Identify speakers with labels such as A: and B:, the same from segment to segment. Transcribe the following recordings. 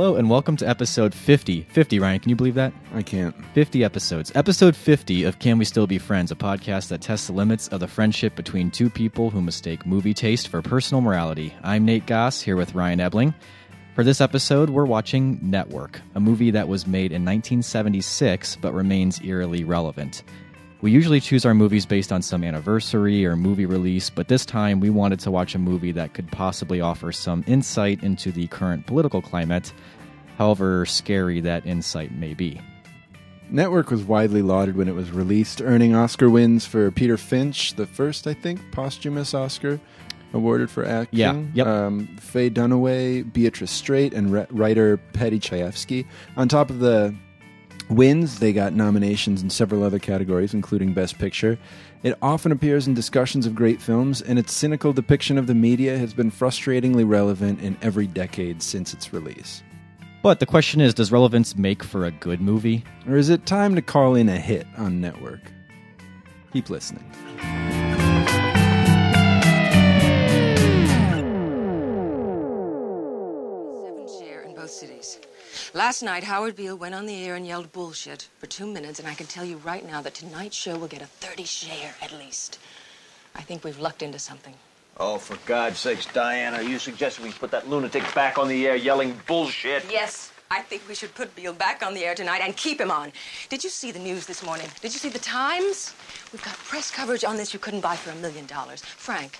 A: Hello and welcome to episode 50. 50, Ryan, can you believe that?
B: I can't.
A: 50 episodes. Episode 50 of Can We Still Be Friends, a podcast that tests the limits of the friendship between two people who mistake movie taste for personal morality. I'm Nate Goss, here with Ryan Ebling. For this episode, we're watching Network, a movie that was made in 1976 but remains eerily relevant. We usually choose our movies based on some anniversary or movie release, but this time we wanted to watch a movie that could possibly offer some insight into the current political climate, however scary that insight may be.
B: Network was widely lauded when it was released, earning Oscar wins for Peter Finch, the first, I think, posthumous Oscar awarded for acting.
A: Yeah, yep.
B: Um, Faye Dunaway, Beatrice Straight, and re- writer Paddy Chayefsky. On top of the wins, they got nominations in several other categories, including Best Picture. It often appears in discussions of great films, and its cynical depiction of the media has been frustratingly relevant in every decade since its release.
A: But the question is does relevance make for a good movie?
B: Or is it time to call in a hit on Network? Keep listening.
C: Seven share in both cities. Last night, Howard Beale went on the air and yelled bullshit for two minutes, and I can tell you right now that tonight's show will get a 30 share at least. I think we've lucked into something.
D: Oh, for God's sakes, Diana, are you suggesting we put that lunatic back on the air yelling bullshit?
C: Yes, I think we should put Beale back on the air tonight and keep him on. Did you see the news this morning? Did you see the Times? We've got press coverage on this you couldn't buy for a million dollars. Frank,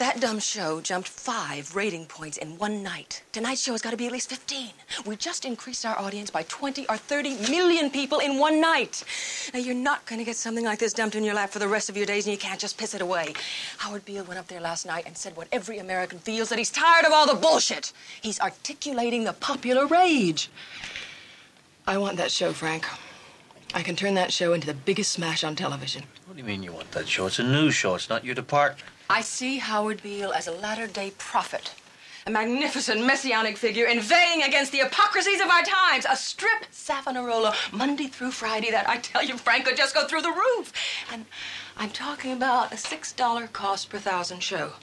C: that dumb show jumped five rating points in one night. Tonight's show has got to be at least 15. We just increased our audience by 20 or 30 million people in one night. Now, you're not going to get something like this dumped in your lap for the rest of your days, and you can't just piss it away. Howard Beale went up there last night and said what every American feels that he's tired of all the bullshit. He's articulating the popular rage. I want that show, Frank. I can turn that show into the biggest smash on television.
D: What do you mean you want that show? It's a news show. It's not your department.
C: I see Howard Beale as a latter day prophet, a magnificent messianic figure inveighing against the hypocrisies of our times, a strip Savonarola Monday through Friday that I tell you, Frank, could just go through the roof. And I'm talking about a $6 cost per thousand show.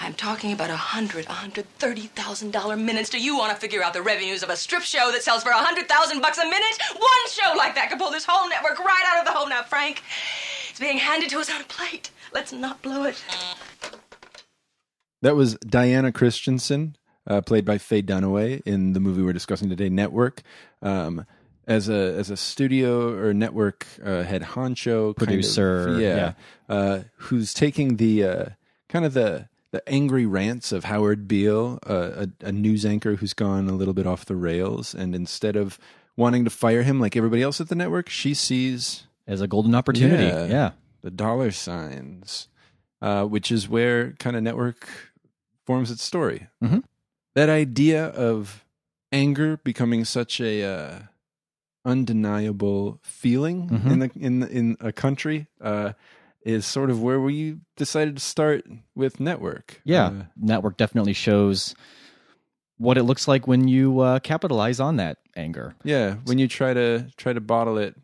C: I'm talking about a hundred, a hundred thirty thousand dollar minutes. Do you want to figure out the revenues of a strip show that sells for a hundred thousand bucks a minute? One show like that could pull this whole network right out of the hole now, Frank. It's being handed to us on a plate. Let's not blow it.
B: That was Diana Christensen, uh, played by Faye Dunaway in the movie we're discussing today, Network. Um, as a as a studio or network uh, head honcho, kind of-
A: Producer,
B: yeah, Uh, who's taking the uh, kind of the the angry rants of Howard Beale, uh, a, a news anchor who's gone a little bit off the rails, and instead of wanting to fire him like everybody else at the network, she sees
A: As a golden opportunity.
B: Yeah.
A: yeah.
B: The dollar signs, uh, which is where kind of network forms its story.
A: Mhm.
B: That idea of anger becoming such a uh, undeniable feeling
A: Mhm.
B: in the in the, in a country uh, is sort of where we decided to start with network.
A: Yeah,
B: Uh,
A: network definitely shows what it looks like when you uh, capitalize on that anger.
B: yeah. When you try to try to bottle it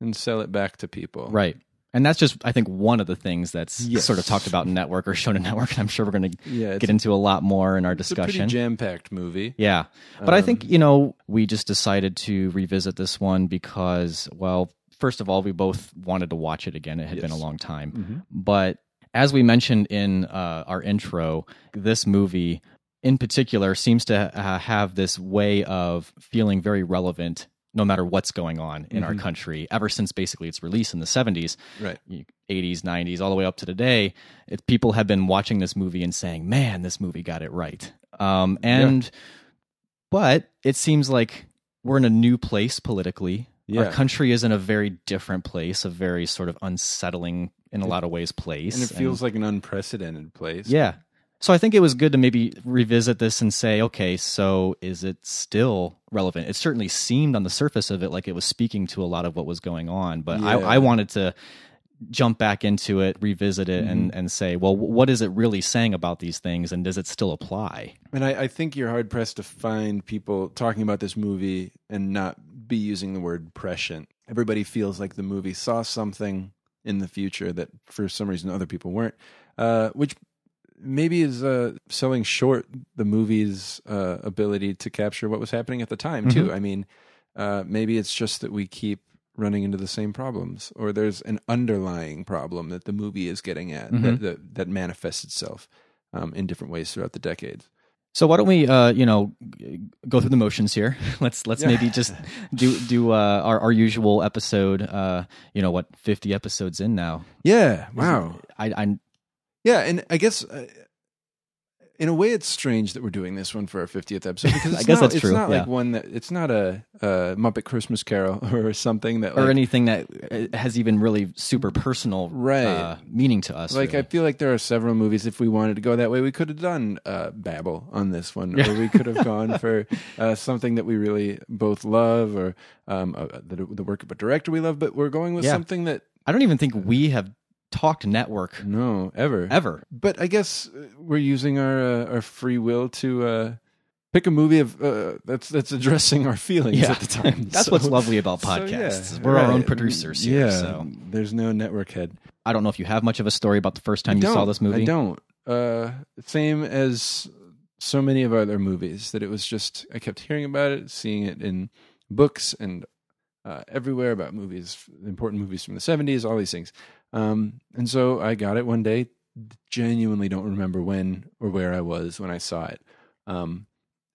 B: and sell it back to people,
A: Right. And that's just, I think, one of the things that's
B: Yes.
A: sort of talked about in network or shown in network. And I'm sure we're going to
B: Yeah,
A: get into a lot more in our
B: It's a pretty
A: discussion.
B: jam packed movie.
A: Yeah. But I
B: Um,
A: think, you know, we just decided to revisit this one because, well, first of all, we both wanted to watch it again. It had been a long time.
B: Mhm.
A: But as we mentioned in uh, our intro, this movie in particular seems to uh, have this way of feeling very relevant no matter what's going on in our
B: Mhm.
A: country ever since basically its release in the 70s
B: Right.
A: 80s 90s all the way up to today it, people have been watching this movie and saying man this movie got it right um, and but it seems like we're in a new place politically our country is in a very different place a very sort of unsettling in a lot of ways place
B: And it feels like an unprecedented place.
A: yeah so i think it was good to maybe revisit this and say okay so is it still relevant it certainly seemed on the surface of it like it was speaking to a lot of what was going on but
B: Yeah.
A: I, I wanted to jump back into it revisit it and, and say well what is it really saying about these things and does it still apply
B: And I, I think you're hard pressed to find people talking about this movie and not be using the word prescient. Everybody feels like the movie saw something in the future that for some reason other people weren't, uh, which maybe is uh, selling short the movie's uh, ability to capture what was happening at the time too. I mean, uh, maybe it's just that we keep running into the same problems, or there's an underlying problem that the movie is getting at that, that that manifests itself um, in different ways throughout the decades.
A: So why don't we, uh, you know, go through the motions here? let's let's maybe just do do uh, our our usual episode. Uh, you know what, fifty episodes in now.
B: Yeah. Wow.
A: I, I
B: Yeah, and I guess uh, in a way it's strange that we're doing this one for our 50th episode because
A: I
B: it's
A: guess
B: not,
A: that's
B: it's
A: true,
B: not like one that it's not a, a Muppet Christmas Carol or something that
A: or anything that uh, has even really super personal
B: Right.
A: uh, meaning to us.
B: like I feel like there are several movies if we wanted to go that way we could have done uh, Babel on this one or we could have gone for uh, something that we really both love or um, uh, the, the work of a director we love but we're going with
A: Yeah.
B: something that
A: I don't even think we have talked network
B: no ever
A: ever.
B: But I guess uh, we're using our uh, our free will to uh, pick a movie of uh, that's that's addressing our feelings
A: Yeah.
B: at the time.
A: That's
B: So-
A: what's lovely about
B: so,
A: podcasts.
B: yeah,
A: we're our own producers here.
B: Yeah,
A: So
B: there's no network head.
A: I don't know if you have much of a story about the first
B: I
A: time you saw this movie.
B: I don't. Uh, same as so many of our other movies that it was just I kept hearing about it, seeing it in books and uh, everywhere about movies, important movies from the 70s, all these things. Um, and so I got it one day. Genuinely don't remember when or where I was when I saw it. Um,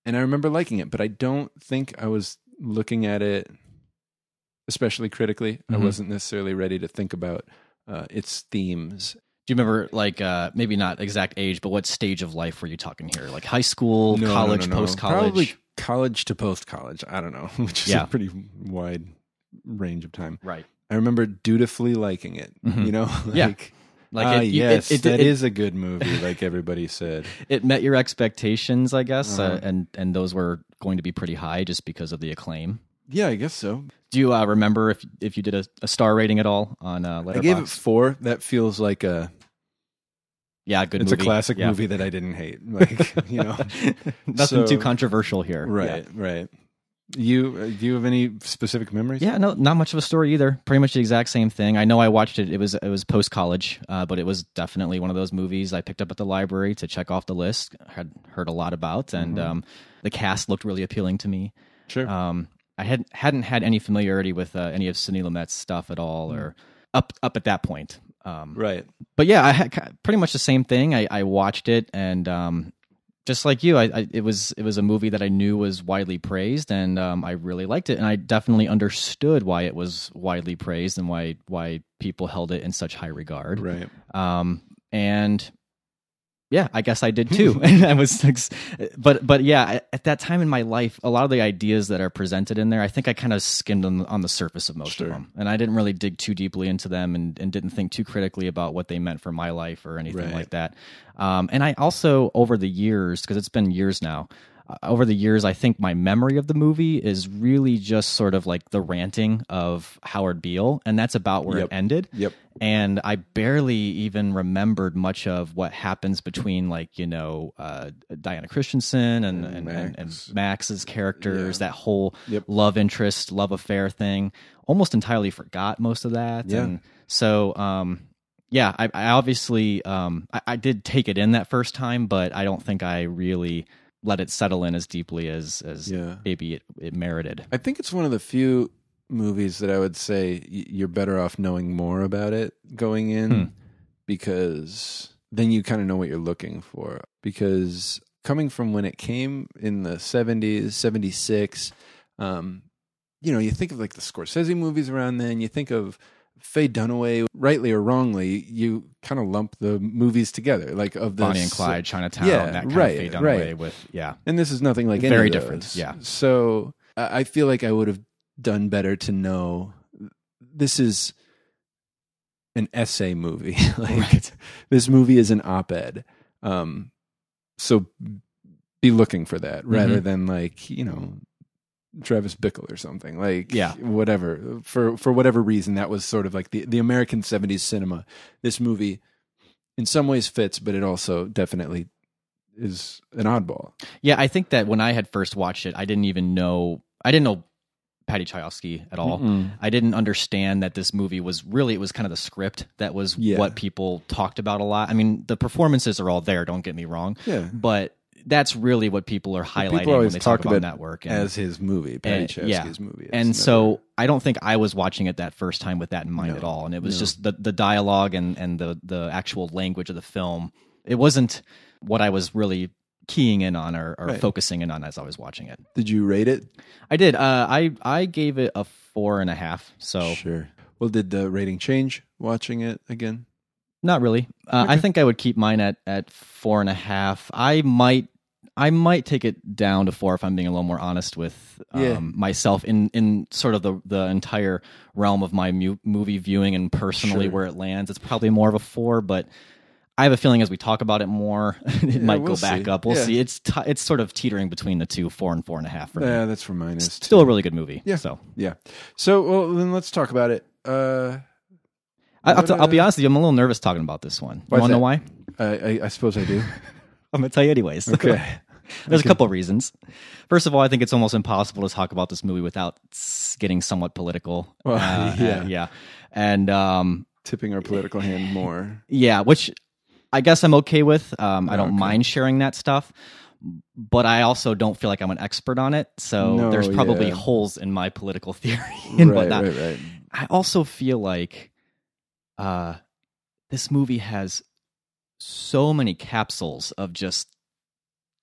B: and I remember liking it, but I don't think I was looking at it especially critically. I
A: Mhm.
B: wasn't necessarily ready to think about uh, its themes
A: Do you remember, like, uh, maybe not exact age, but what stage of life were you talking here? Like high school,
B: no,
A: college,
B: no, no.
A: post college?
B: Probably college to post college. I don't know, which is
A: Yeah.
B: a pretty wide range of time.
A: Right.
B: I remember dutifully liking it.
A: Mhm.
B: You know,
A: Yeah.
B: like,
A: Like
B: ah,
A: it- it-
B: yes,
A: it-
B: that
A: it-
B: is a good movie, like everybody said.
A: It met your expectations, I guess, uh
B: Uh-huh.
A: and and those were going to be pretty high just because of the acclaim.
B: Yeah, I guess so.
A: Do you uh, remember if if you did a, a star rating at all on uh, Letterboxd?
B: I gave it four. That feels like a.
A: yeah, good
B: it's
A: movie.
B: a classic
A: Yeah.
B: movie that I didn't hate. Like you know,
A: Nothing
B: So-
A: too controversial here.
B: right, right. You uh, do you have any specific memories?
A: Yeah, no, not much of a story either. Pretty much the exact same thing. I know I watched it. It was it was post college, uh, but it was definitely one of those movies I picked up at the library to check off the list. Had heard a lot about, and
B: Mm-hmm.
A: um, the cast looked really appealing to me.
B: sure.
A: Um, I had hadn't had any familiarity with uh, any of Sidney Lumet's stuff at all,
B: Mm.
A: or up up at that point. Um,
B: right.
A: but yeah, I had pretty much the same thing. I, I watched it, and um, just like you, I, I, it was it was a movie that I knew was widely praised, and um, I really liked it, and I definitely understood why it was widely praised and why why people held it in such high regard.
B: Right.
A: Um, and yeah, I guess I did too. and I was, ex- but but yeah, at- at that time in my life, a lot of the ideas that are presented in there, I think I kind of skimmed on, on the surface of most
B: Sure.
A: of them, and I didn't really dig too deeply into them, and, and didn't think too critically about what they meant for my life or anything
B: Right.
A: like that. Um, and I also, over the years, because it's been years now. Uh, over the years, I think my memory of the movie is really just sort of like the ranting of Howard Beale, and that's about where
B: Yep.
A: it ended
B: Yep.
A: and I barely even remembered much of what happens between like you know uh, Diana Christensen and and, and, and,
B: Max.
A: Max's characters. That whole
B: Yep.
A: love interest, love affair thing. Almost entirely forgot most of that.
B: Yeah.
A: And so, um, yeah, I, I obviously um, I, I did take it in that first time, but I don't think I really let it settle in as deeply as as
B: Yeah.
A: maybe it, it merited.
B: I think it's one of the few movies that I would say you're better off knowing more about it going in
A: Hmm.
B: because then you kind of know what you're looking for. Because coming from when it came in the 70s, 76, um, you know, you think of like the Scorsese movies around then, you think of Faye Dunaway, rightly or wrongly, you kind of lump the movies together, like of the
A: Bonnie and Clyde, Chinatown,
B: Yeah,
A: that kind
B: right,
A: of fade down
B: right.
A: with yeah.
B: and this is nothing like any
A: Very different,
B: those.
A: yeah.
B: So I feel like I would have done better to know this is an essay movie. like this movie is an op-ed. Um, so be looking for that rather
A: Mm-hmm.
B: than like you know Travis Bickle or something like
A: Yeah.
B: whatever for for whatever reason that was sort of like the the American 70s cinema this movie in some ways fits but it also definitely is an oddball
A: Yeah, I think that when I had first watched it, I didn't even know I didn't know Paddy Chayefsky at all. I didn't understand that this movie was really it was kind of the script that was
B: Yeah.
A: what people talked about a lot. I mean, the performances are all there. Don't get me wrong.
B: Yeah.
A: but that's really what people are highlighting
B: People
A: when they
B: talk
A: talk about Network and,
B: as his movie,
A: Paddy
B: Chayefsky's movie.
A: And
B: never-
A: so I don't think I was watching it that first time with that in mind
B: No,
A: at all. And it was
B: no.
A: just the the dialogue and and the the actual language of the film. It wasn't what I was really keying in on or, or
B: Right.
A: focusing in on as I was watching it.
B: did you rate it?
A: I did. Uh, I I gave it a four and a half. So
B: Sure. Well, did the rating change watching it again?
A: not really. Uh, I think I would keep mine at at four and a half. I might. I might take it down to four if I'm being a little more honest with um,
B: Yeah.
A: myself in, in sort of the, the entire realm of my mu- movie viewing and personally
B: Sure.
A: where it lands. It's probably more of a four, but I have a feeling as we talk about it more, it might
B: we'll
A: go back
B: see.
A: up. We'll
B: Yeah.
A: see. It's t- it's sort of teetering between the two, four and four and a half for me.
B: Yeah, that's for mine. Is
A: Still a really good movie.
B: Yeah.
A: So
B: Yeah. So, well, then let's talk about it. Uh,
A: I, I'll, t- I'll be
B: Uh,
A: honest with you. I'm a little nervous talking about this one. You want to know why?
B: I, I, I suppose I do.
A: I'm going to tell you anyways.
B: Okay.
A: There's a couple of reasons. First of all, I think it's almost impossible to talk about this movie without getting somewhat political.
B: Well,
A: Uh,
B: yeah.
A: uh, yeah, and um,
B: Tipping our political hand more.
A: yeah, which I guess I'm okay with. Um, I don't
B: Okay.
A: mind sharing that stuff, but I also don't feel like I'm an expert on it. So
B: No,
A: there's probably
B: yeah.
A: holes in my political theory and
B: right,
A: whatnot.
B: right, right.
A: I also feel like uh, this movie has so many capsules of just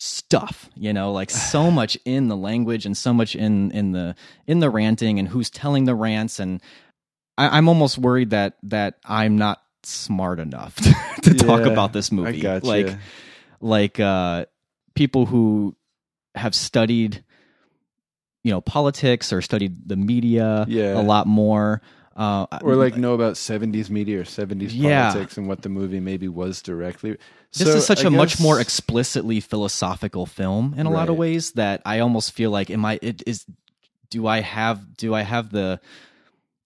A: stuff you know like so much in the language and so much in in the in the ranting and who's telling the rants. And I, i'm almost worried that that i'm not smart enough to, to talk about this
B: I
A: movie.
B: got
A: like like uh people who have studied you know politics or studied the media
B: Yeah.
A: a lot more uh
B: or like know about 70s media or 70s
A: Yeah.
B: politics and what the movie maybe was directly.
A: this
B: So,
A: is such
B: I
A: a much more explicitly philosophical film in a lot of ways that I almost feel like am I it is do I have do I have the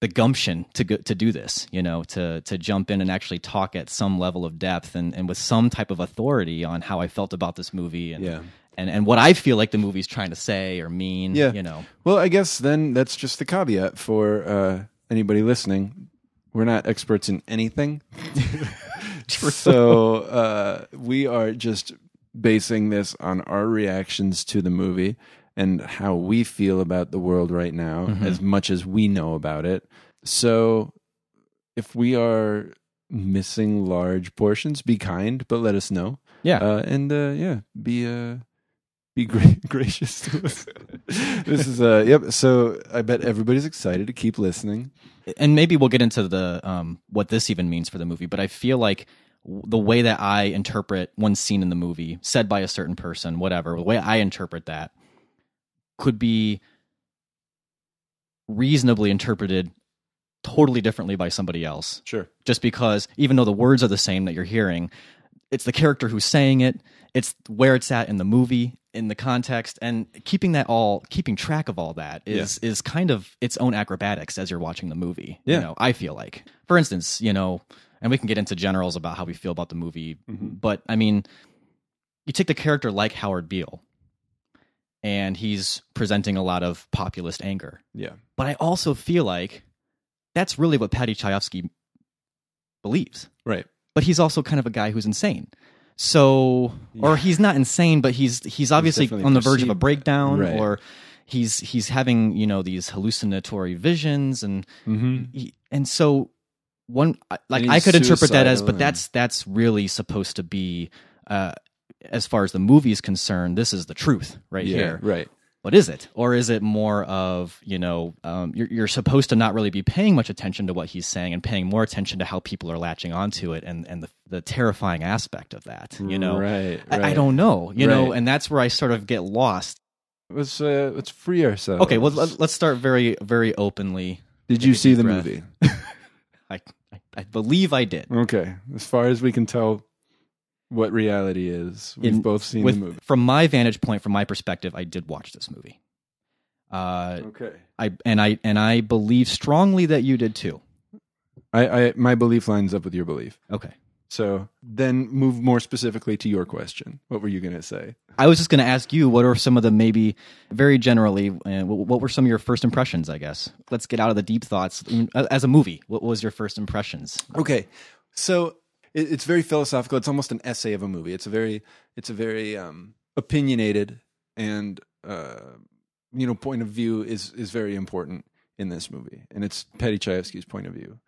A: the gumption to go, to do this, you know, to to jump in and actually talk at some level of depth and, and with some type of authority on how I felt about this movie and
B: Yeah.
A: and, and what I feel like the movie's trying to say or mean,
B: Yeah.
A: you know.
B: Well, I guess then that's just the caveat for uh, anybody listening. We're not experts in anything. so uh, we are just basing this on our reactions to the movie and how we feel about the world right now,
A: Mm-hmm.
B: as much as we know about it. So if we are missing large portions, be kind, but let us know.
A: Yeah.
B: Uh, and uh, yeah, be uh, be gra- gracious to us. this is uh, yep. So I bet everybody's excited to keep listening.
A: and maybe we'll get into the um, what this even means for the movie. But I feel like the way that I interpret one scene in the movie, said by a certain person, whatever, the way I interpret that could be reasonably interpreted totally differently by somebody else.
B: Sure.
A: Just because even though the words are the same that you're hearing, it's the character who's saying it, it's where it's at in the movie, in the context, and keeping that all keeping track of all that is is kind of its own acrobatics as you're watching the movie.
B: Yeah.
A: You know, I feel like. For instance, you know, and we can get into generals about how we feel about the movie, mm-hmm. but I mean, you take the character like Howard Beale, and he's presenting a lot of populist anger.
B: Yeah.
A: But I also feel like that's really what Paddy Chayefsky believes.
B: Right.
A: But he's also kind of a guy who's insane. So, or he's not insane, but he's he's obviously
B: definitely
A: on the verge of a
B: perceived-
A: breakdown,
B: right.
A: or he's he's having you know these hallucinatory visions, and
B: Mm-hmm.
A: he, and so one I- like
B: And
A: I
B: he's
A: could interpret that as,
B: suicidal
A: but
B: and-
A: that's that's really supposed to be, uh, as far as the movie is concerned, this is the truth right
B: Yeah.
A: here
B: Right.
A: But is it or is it more of you know um, you're, you're supposed to not really be paying much attention to what he's saying and paying more attention to how people are latching onto it and, and the, the terrifying aspect of that you know
B: Right.
A: I, I don't know you know and that's where i sort of get lost
B: Let's uh, let's free ourselves.
A: okay well let- let's start very very openly
B: Did you see the
A: breath.
B: movie?
A: I, I i believe i did
B: Okay. As far as we can tell, what reality is, we've
A: In-
B: both seen
A: with
B: the movie.
A: from my vantage point from my perspective i did watch this movie uh
B: Okay.
A: i and i and i believe strongly that you did too
B: I, I my belief lines up with your belief.
A: okay
B: So then move more specifically to your question. What were you going to say?
A: I was just going to ask you what are some of the maybe very generally uh, what were some of your first impressions? I guess let's get out of the deep thoughts. As a movie, what was your first impressions?
B: Okay, so it, it's very philosophical. It's almost an essay of a movie. It's a very, it's a very um, opinionated and uh, you know point of view is is very important in this movie, and it's Petty Chayefsky's point of view.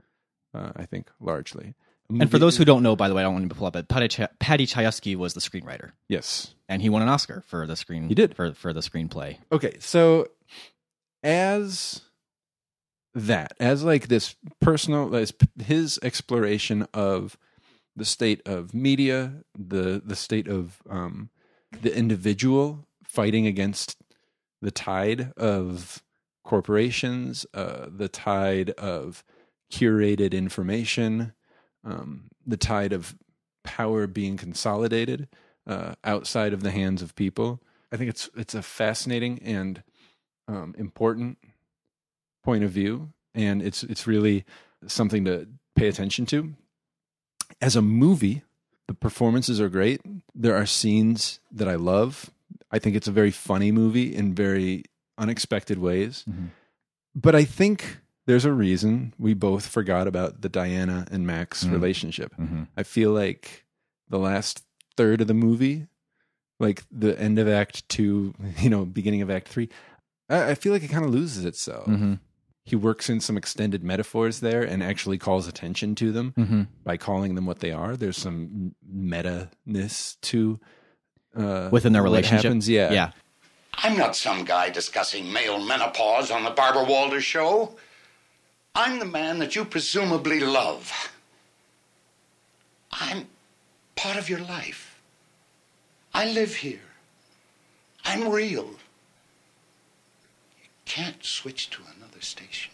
B: Uh, I think largely.
A: And for those who don't know, by the way, I don't want to pull up it. Paddy, Ch- Chayefsky was the screenwriter,
B: yes,
A: and he won an Oscar for the screen.
B: He did.
A: for for the screenplay.
B: okay so as that as like this personal as his exploration of the state of media the the state of um the individual fighting against the tide of corporations uh the tide of curated information um the tide of power being consolidated uh outside of the hands of people i think it's it's a fascinating and um, important point of view, and it's it's really something to pay attention to. As a movie, the performances are great. There are scenes that I love. I think it's a very funny movie in very unexpected ways. Mm-hmm. But I think there's a reason we both forgot about the Diana and Max mm-hmm. relationship. Mm-hmm. I feel like the last third of the movie, like the end of Act Two, you know, beginning of Act Three, I, I feel like it kind of loses itself. He works in some extended metaphors there and actually calls attention to them by calling them what they are. There's some meta ness to uh,
A: Within their
B: what
A: relationship,
B: happens. Yeah,
A: yeah.
E: I'm not some guy discussing male menopause on the Barbara Walters show. I'm the man that you presumably love. I'm part of your life. I live here. I'm real. You can't switch to another station.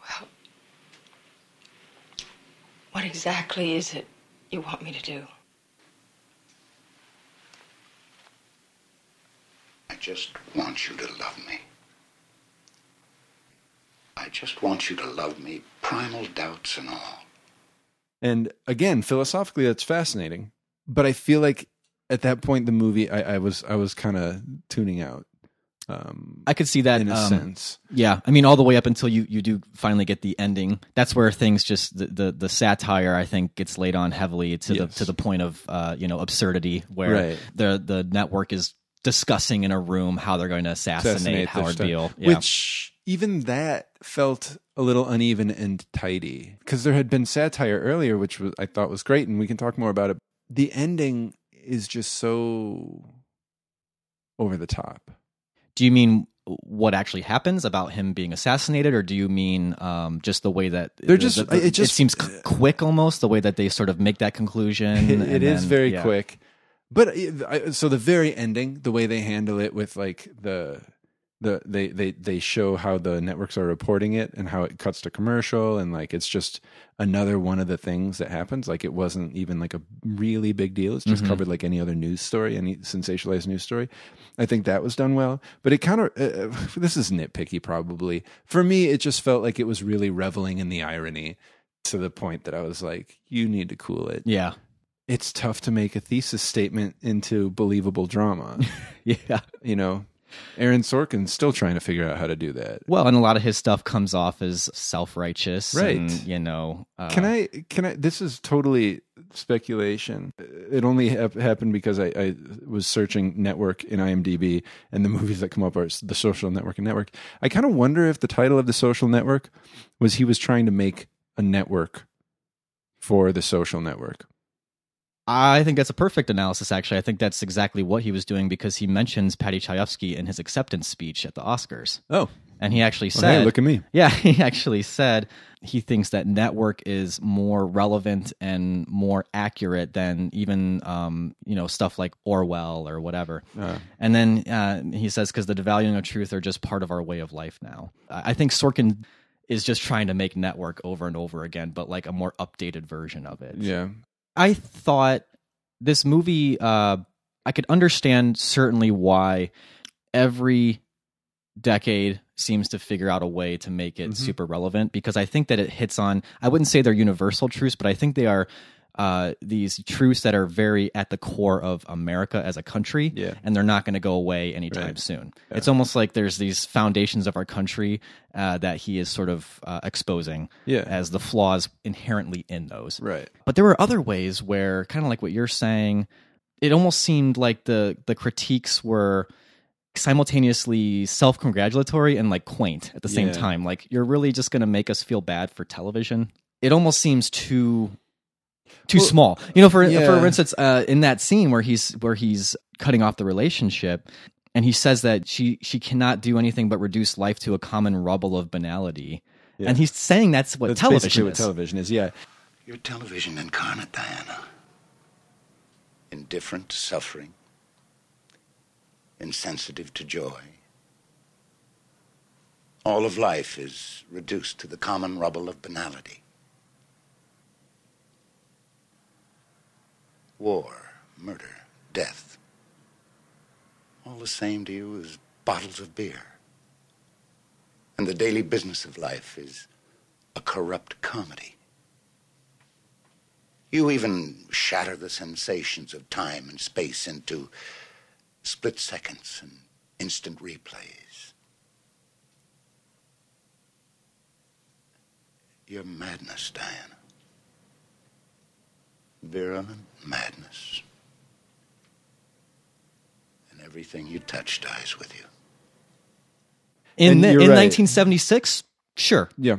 C: Well, what exactly is it you want me to do?
E: I just want you to love me. I just want you to love me, primal doubts and all.
B: And again, philosophically, that's fascinating. But I feel like at that point, the movie, I, I was I was kind of tuning out. Um,
A: I could see that
B: in a
A: um,
B: sense.
A: Yeah, I mean, all the way up until you you do finally get the ending. That's where things just the the, the satire I think gets laid on heavily to
B: Yes.
A: the to the point of uh, you know absurdity, where
B: Right.
A: the the network is discussing in a room how they're going to assassinate,
B: assassinate
A: Howard Beale. Yeah.
B: Which even that felt a little uneven and tidy because there had been satire earlier, which was, I thought was great, and we can talk more about it. The ending is just so over the top.
A: do you mean what actually happens about him being assassinated, or do you mean um, just the way that
B: They're
A: the-
B: just-
A: the- the-
B: it just-
A: seems qu- quick almost the way that they sort of make that conclusion?
B: It-
A: and
B: it is
A: then-
B: very
A: yeah.
B: quick but so the very ending the way they handle it with like the the they they they show how the networks are reporting it and how it cuts to commercial. And like it's just another one of the things that happens. Like it wasn't even like a really big deal. It's just covered like any other news story any sensationalized news story. I think that was done well. But it kind of uh, this is nitpicky probably. For me it just felt like it was really reveling in the irony to the point that i was like you need to cool it.
A: Yeah,
B: it's tough to make a thesis statement into believable drama.
A: yeah.
B: you know, Aaron Sorkin's still trying to figure out how to do that.
A: Well, and a lot of his stuff comes off as self righteous,
B: Right.
A: And, you know, uh,
B: Can I? Can I? This is totally speculation. It only hap- happened because I, I was searching network in IMDb, and the movies that come up are the Social Network and Network. I kind of wonder if the title of the Social Network was he was trying to make a network for the Social Network.
A: I think that's a perfect analysis. Actually, I think that's exactly what he was doing because he mentions Paddy Chayefsky in his acceptance speech at the Oscars,
B: Oh,
A: and he actually
B: well,
A: said,
B: hey, look at me.
A: Yeah, he actually said he thinks that network is more relevant and more accurate than even um, you know stuff like Orwell or whatever. And then uh, he says because the devaluing of truth are just part of our way of life now. I think Sorkin is just trying to make network over and over again, but like a more updated version of it.
B: Yeah,
A: I thought this movie, uh, I could understand certainly why every decade seems to figure out a way to make it
B: Mm-hmm.
A: super relevant because I think that it hits on I wouldn't say they're universal truths, but I think they are uh, these truths that are very at the core of America as a country,
B: Yeah.
A: and they're not going to go away anytime
B: Right.
A: soon. It's almost like there's these foundations of our country uh, that he is sort of uh, exposing
B: Yeah.
A: as the flaws inherently in those.
B: Right.
A: But there were other ways where, kind of like what you're saying, it almost seemed like the the critiques were simultaneously self-congratulatory and like quaint at the same
B: Yeah.
A: time. Like you're really just going to make us feel bad for television. It almost seems too too
B: Well,
A: small. You know, for
B: yeah.
A: for instance, uh, in that scene where he's where he's cutting off the relationship. And he says that she she cannot do anything but reduce life to a common rubble of banality. And he's saying that's what
B: That's
A: television
B: basically what
A: is.
B: television is. Yeah.
E: You're television incarnate, Diana. Indifferent to suffering, insensitive to joy. All of life is reduced to the common rubble of banality. War, murder, death. All the same to you as bottles of beer. And the daily business of life is a corrupt comedy. You even shatter the sensations of time and space into split seconds and instant replays. You're madness, Diana. Virulent madness. And everything you touch dies with you.
A: In
B: And
A: the, in
B: right.
A: 1976, sure,
B: Yeah.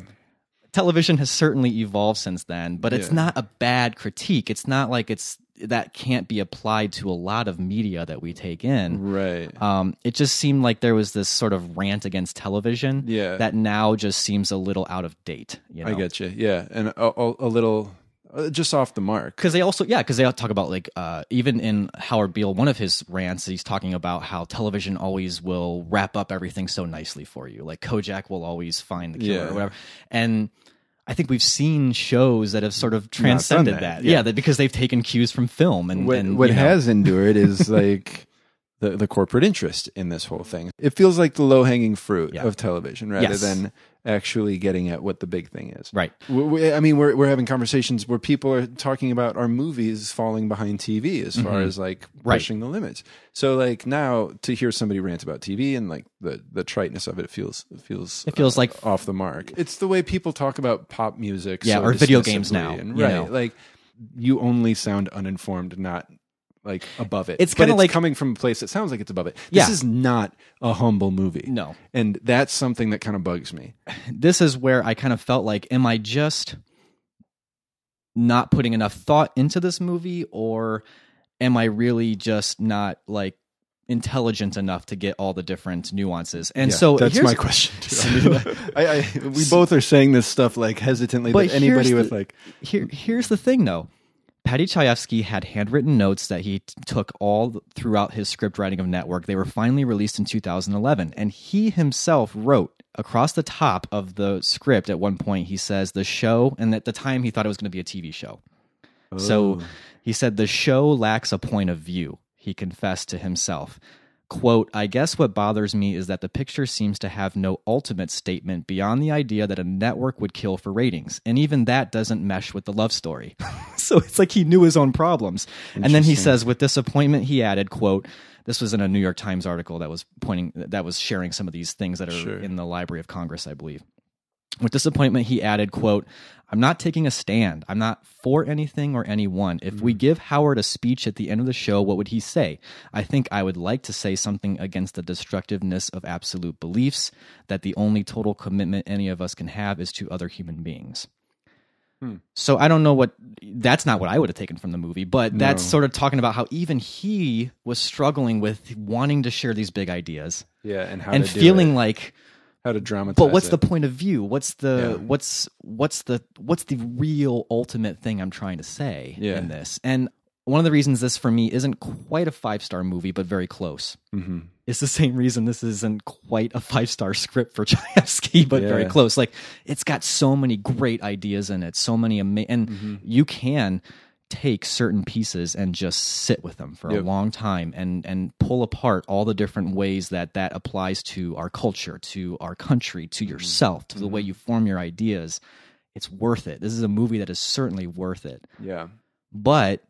A: television has certainly evolved since then, but it's
B: Yeah.
A: not a bad critique. It's not like it's that can't be applied to a lot of media that we take in.
B: Right.
A: Um, it just seemed like there was this sort of rant against television
B: Yeah.
A: that now just seems a little out of date. You know?
B: I get you. Yeah. And a, a, a little uh, just off the mark.
A: because they also yeah because they talk about like uh, even in Howard Beale one of his rants he's talking about how television always will wrap up everything so nicely for you like Kojak will always find the killer
B: Yeah.
A: or whatever and I think we've seen shows that have sort of transcended
B: that,
A: that,
B: yeah.
A: yeah, that because they've taken cues from film and
B: what,
A: and,
B: what
A: know,
B: has endured is like the the corporate interest in this whole thing. It feels like the low hanging fruit
A: Yeah.
B: of television rather
A: Yes.
B: than actually getting at what the big thing is.
A: right
B: We- we- I mean, we're we're having conversations where people are talking about our movies falling behind TV as far as like
A: Mm-hmm. Right.
B: pushing the limits. So like now to hear somebody rant about TV and like the the triteness of it feels it feels
A: It feels
B: uh,
A: like-
B: off the mark. It's the way people talk about pop music,
A: Yeah,
B: so
A: or video games now,
B: and, right?
A: know.
B: Like you only sound uninformed, not like above it.
A: It's kinda like-
B: coming from a place that sounds like it's above it.
A: Yeah.
B: This is not a humble movie.
A: No.
B: and that's something that kind of bugs me.
A: this is where I kind of felt like, am I just not putting enough thought into this movie, or am I really just not like intelligent enough to get all the different nuances? And
B: Yeah,
A: so
B: that's my question. Too. I I, we both are saying this stuff like hesitantly,
A: But
B: anybody
A: here's
B: with like
A: Here, here's the thing, though. Paddy Chayefsky had handwritten notes that he t- took all throughout his script writing of Network. They were finally released in 2011, and he himself wrote across the top of the script at one point. He says the show, and at the time he thought it was going to be a TV show. So oh. he said the show lacks a point of view. He confessed to himself. Quote, I guess what bothers me is that the picture seems to have no ultimate statement beyond the idea that a network would kill for ratings. And even that doesn't mesh with the love story. so it's like he knew his own problems. And then he says, with disappointment, he added, quote, this was in a New York Times article that was pointing, that was sharing some of these things that are
B: Sure.
A: in the Library of Congress, I believe. With disappointment, he added, quote, I'm not taking a stand. I'm not for anything or anyone. If we mm. give Howard a speech at the end of the show, what would he say? I think I would like to say something against the destructiveness of absolute beliefs, that the only total commitment any of us can have is to other human beings. Hmm. So I don't know what that's not what I would have taken from the movie, but that's sort of talking about how even he was struggling with wanting to share these big ideas
B: yeah, and how
A: and feeling like
B: how to dramatize.
A: but what's
B: it.
A: the point of view what's the
B: Yeah.
A: what's what's the what's the real ultimate thing i'm trying to say
B: Yeah.
A: in this and one of the reasons this for me isn't quite a five star movie but very close
B: Mm-hmm.
A: it's the same reason this isn't quite a five star script for Chayefsky, but very close. Like it's got so many great ideas in it, so many ama- and
B: Mm-hmm.
A: you can take certain pieces and just sit with them for
B: Yep.
A: a long time and and pull apart all the different ways that that applies to our culture, to our country, to mm-hmm. yourself, to the way mm-hmm. you form your ideas. It's worth it. This is a movie that is certainly worth it.
B: Yeah.
A: But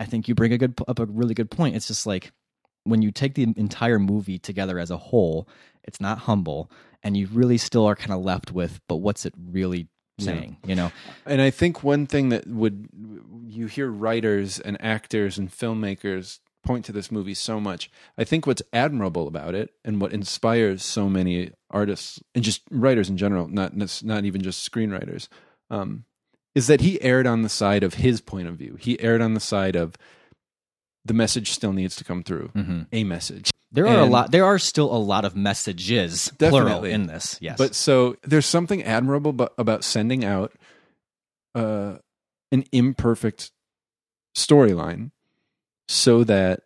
A: I think you bring a good up a really good point. It's just like when you take the entire movie together as a whole, it's not humble, and you really still are kind of left with, but what's it really saying? You know?
B: And I think one thing that would you hear writers and actors and filmmakers point to this movie so much. I think what's admirable about it and what inspires so many artists and just writers in general, not not even just screenwriters, um, is that he erred on the side of his point of view. He erred on the side of the message still needs to come through. A message.
A: There are a lot. There are still a lot of messages, plural, in this. Yes,
B: But so there's something admirable about sending out uh, an imperfect storyline so that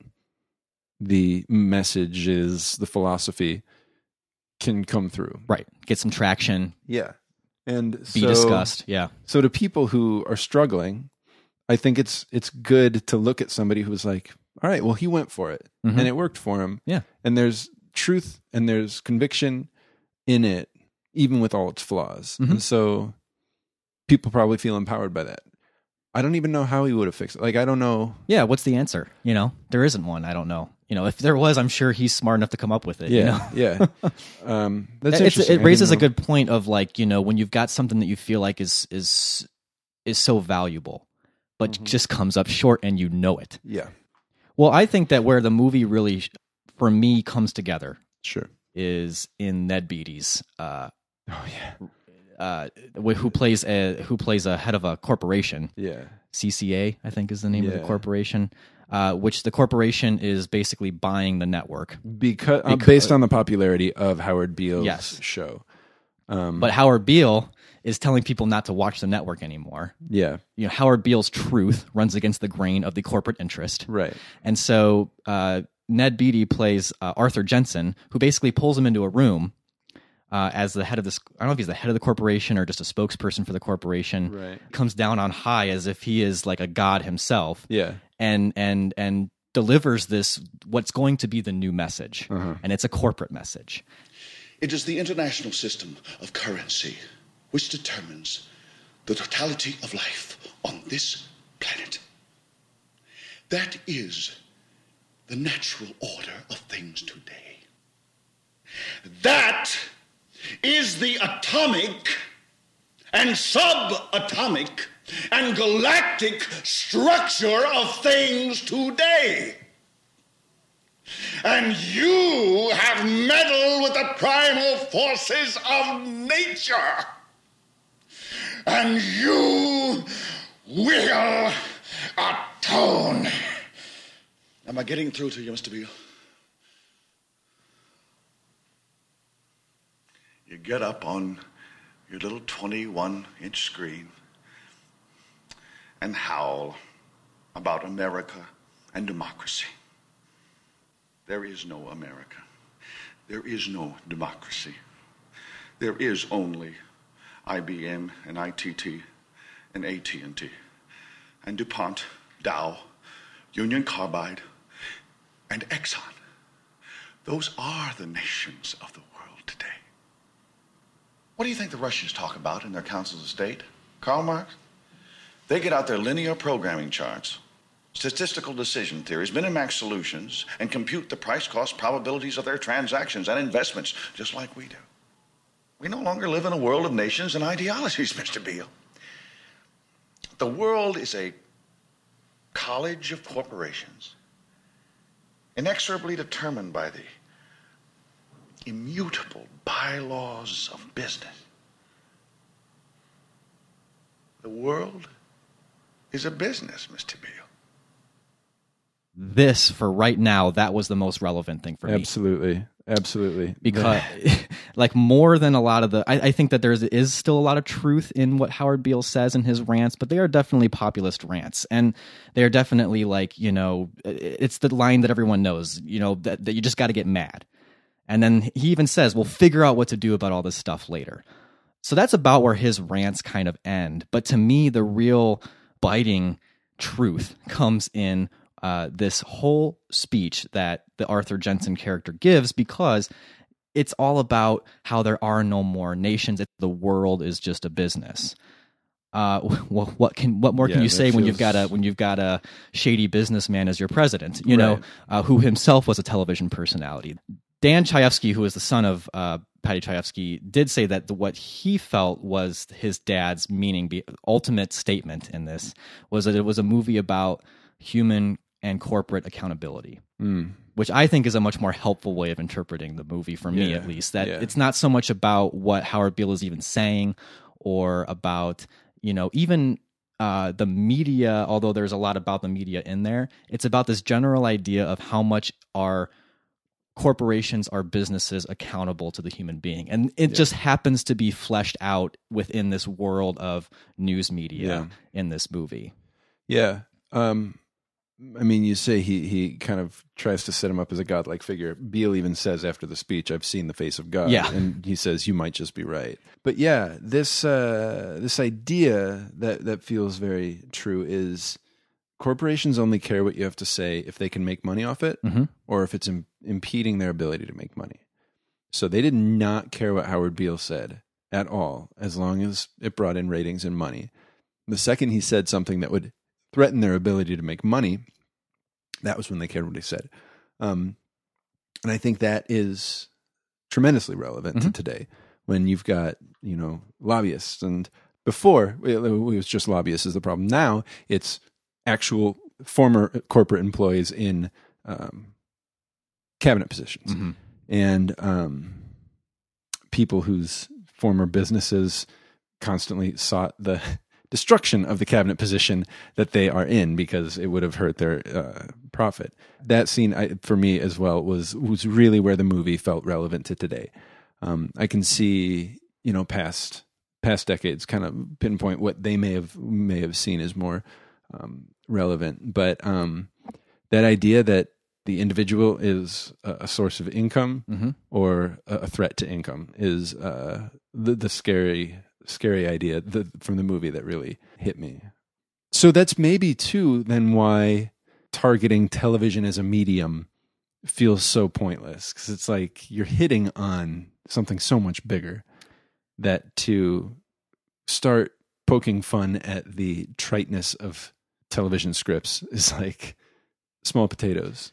B: the messages, the philosophy can come through.
A: right, get some traction,
B: Yeah. And
A: be
B: so,
A: discussed. Yeah,
B: So to people who are struggling, I think it's it's good to look at somebody who's like, all right, well he went for it
A: Mhm.
B: and it worked for him.
A: Yeah.
B: And there's truth and there's conviction in it, even with all its flaws.
A: Mhm.
B: And so people probably feel empowered by that. I don't even know how he would have fixed it. Like I don't know.
A: yeah. What's the answer? You know, there isn't one. I don't know. You know, if there was, I'm sure he's smart enough to come up with it. you know?
B: Yeah. yeah. Um that's
A: It's-
B: interesting.
A: it raises a good point of like you know when you've got something that you feel like is is is so valuable but
B: Mm-hmm.
A: just comes up short and you know it
B: Yeah.
A: well i think that where the movie really for me comes together
B: Sure.
A: is in ned beatty's uh
B: Oh yeah.
A: uh who plays a who plays a head of a corporation
B: Yeah.
A: cca i think is the name of the corporation uh, which the corporation is basically buying the network
B: Because, uh,
A: Because-
B: based on the popularity of Howard Beale's
A: Yes.
B: show. Um,
A: but howard beale is telling people not to watch the network anymore
B: yeah.
A: you know Howard Beale's truth runs against the grain of the corporate interest,
B: Right.
A: and so uh, Ned Beatty plays uh, Arthur Jensen, who basically pulls him into a room uh, as the head of this. I don't know if he's the head of the corporation or just a spokesperson for the corporation.
B: Right.
A: Comes down on high as if he is like a god himself,
B: Yeah.
A: and and and delivers this what's going to be the new message, and it's a corporate message.
F: It is the international system of currency which determines the totality of life on this planet. That is the natural order of things today. That is the atomic and subatomic and galactic structure of things today. And you have meddled with the primal forces of nature. And you will atone. Am I getting through to you, Mr. Beale? You get up on your little 21 inch screen and howl about America and democracy. There is no America. There is no democracy. There is only IBM and ITT and AT&T and DuPont, Dow, Union Carbide, and Exxon. Those are the nations of the world today. What do you think the Russians talk about in their councils of state? Karl Marx? They get out their linear programming charts, statistical decision theories, Minimax solutions, and compute the price cost probabilities of their transactions and investments, just like we do. We no longer live in a world of nations and ideologies, Mr. Beale. The world is a college of corporations, inexorably determined by the immutable bylaws of business. The world is a business, Mr. Beale.
A: This for right now, that was the most relevant thing for me.
B: Absolutely. Absolutely.
A: because like more than a lot of the I, I think that there is still a lot of truth in what howard beale says in his rants but they are definitely populist rants and they are definitely like you know it's the line that everyone knows you know that, that you just got to get mad and then he even says we'll figure out what to do about all this stuff later so that's about where his rants kind of end but to me the real biting truth comes in uh, this whole speech that the Arthur Jensen character gives because it's all about how there are no more nations. The world is just a business. Uh, well, what can what more can you say when you've got a when you've got a shady businessman as your president? You know, uh, who himself was a television personality. Dan Chayefsky, who is the son of uh, Paddy Chayefsky, did say that the, what he felt was his dad's meaning, be, ultimate statement in this was that it was a movie about human and corporate accountability,
B: Mm.
A: which I think is a much more helpful way of interpreting the movie for me,
B: Yeah,
A: at least. That
B: yeah.
A: it's not so much about what Howard Beale is even saying, or about you know even uh, the media. Although there's a lot about the media in there, it's about this general idea of how much our corporations are businesses accountable to the human being and it just happens to be fleshed out within this world of news media
B: Yeah.
A: in this movie
B: Yeah. Um, I mean, you say he he kind of tries to set him up as a godlike figure. Beale even says after the speech, "I've seen the face of God."
A: Yeah.
B: and he says, "You might just be right." But yeah, this uh, this idea that that feels very true is corporations only care what you have to say if they can make money off it,
A: Mhm.
B: or if it's Im- impeding their ability to make money. So they did not care what Howard Beale said at all, as long as it brought in ratings and money. The second he said something that would threaten their ability to make money, that was when they cared what he said. Um, and I think that is tremendously relevant to
A: Mhm.
B: today when you've got, you know, lobbyists. And before, it it was just lobbyists is the problem. Now it's actual former corporate employees in um, cabinet positions
A: Mhm.
B: and um, people whose former businesses constantly sought the destruction of the cabinet position that they are in because it would have hurt their uh, profit. That scene, I, for me as well, was was really where the movie felt relevant to today. Um, I can see, you know, past past decades, kind of pinpoint what they may have may have seen as more um, relevant, but um, that idea that the individual is a, source of income
A: Mhm.
B: or a, a threat to income is uh, the the scary scary idea that, from the movie that really hit me. So that's maybe too then why targeting television as a medium feels so pointless because it's like you're hitting on something so much bigger that to start poking fun at the triteness of television scripts is like small potatoes.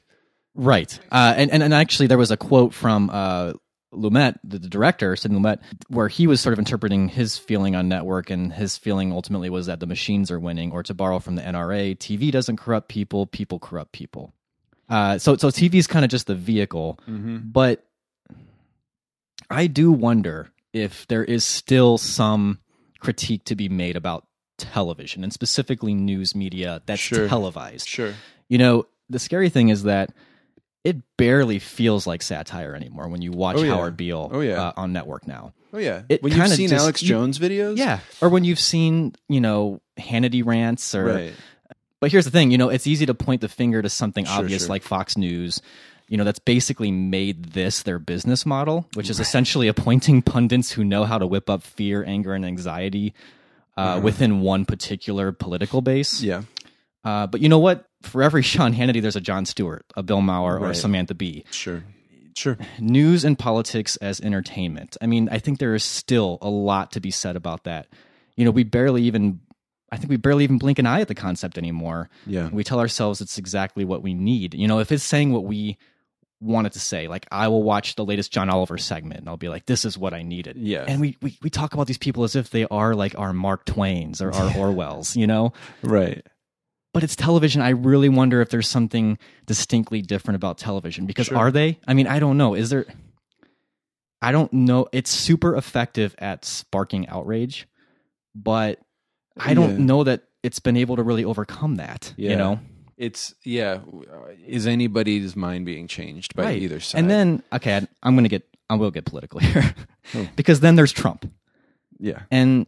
A: Right. Uh, and, and and actually, there was a quote from uh, Lumet, the, the director, Sidney Lumet, where he was sort of interpreting his feeling on network, and his feeling ultimately was that the machines are winning, or to borrow from the NRA, TV doesn't corrupt people, people corrupt people. Uh, so so TV is kind of just the vehicle, but I do wonder if there is still some critique to be made about television and specifically news media that's
B: Sure.
A: televised
B: Sure.
A: you know the scary thing is that it barely feels like satire anymore when you watch
B: Oh, yeah.
A: howard beale
B: Oh, yeah.
A: uh, on network now
B: Oh yeah.
A: It
B: when you've seen
A: just-
B: Alex
A: you-
B: Jones videos,
A: yeah or when you've seen you know hannity rants or
B: right.
A: but here's the thing you know it's easy to point the finger to something
B: Sure,
A: obvious
B: sure.
A: like fox news you know that's basically made this their business model which is essentially appointing pundits who know how to whip up fear anger and anxiety uh, within one particular political base
B: Yeah.
A: Uh, but you know what? For every Sean Hannity, there's a Jon Stewart, a Bill Maher, or a Samantha Bee.
B: Sure. Sure.
A: News and politics as entertainment. I mean, I think there is still a lot to be said about that. You know, we barely even, I think we barely even blink an eye at the concept anymore.
B: Yeah.
A: We tell ourselves it's exactly what we need. You know, if it's saying what we want it to say, like I will watch the latest John Oliver segment and I'll be like, this is what I needed.
B: Yeah.
A: And we, we, we talk about these people as if they are like our Mark Twains or our Orwells, you know?
B: Right.
A: But it's television. I really wonder if there's something distinctly different about television because
B: Sure.
A: are they? I mean, I don't know. Is there? I don't know. It's super effective at sparking outrage, but I don't
B: Yeah.
A: know that it's been able to really overcome that.
B: Yeah.
A: You know,
B: It's yeah. Uh, is anybody's mind being changed by
A: right?
B: either side?
A: And then, okay, I'm going to get. I will get political here
B: Oh.
A: because then there's Trump,
B: yeah.
A: and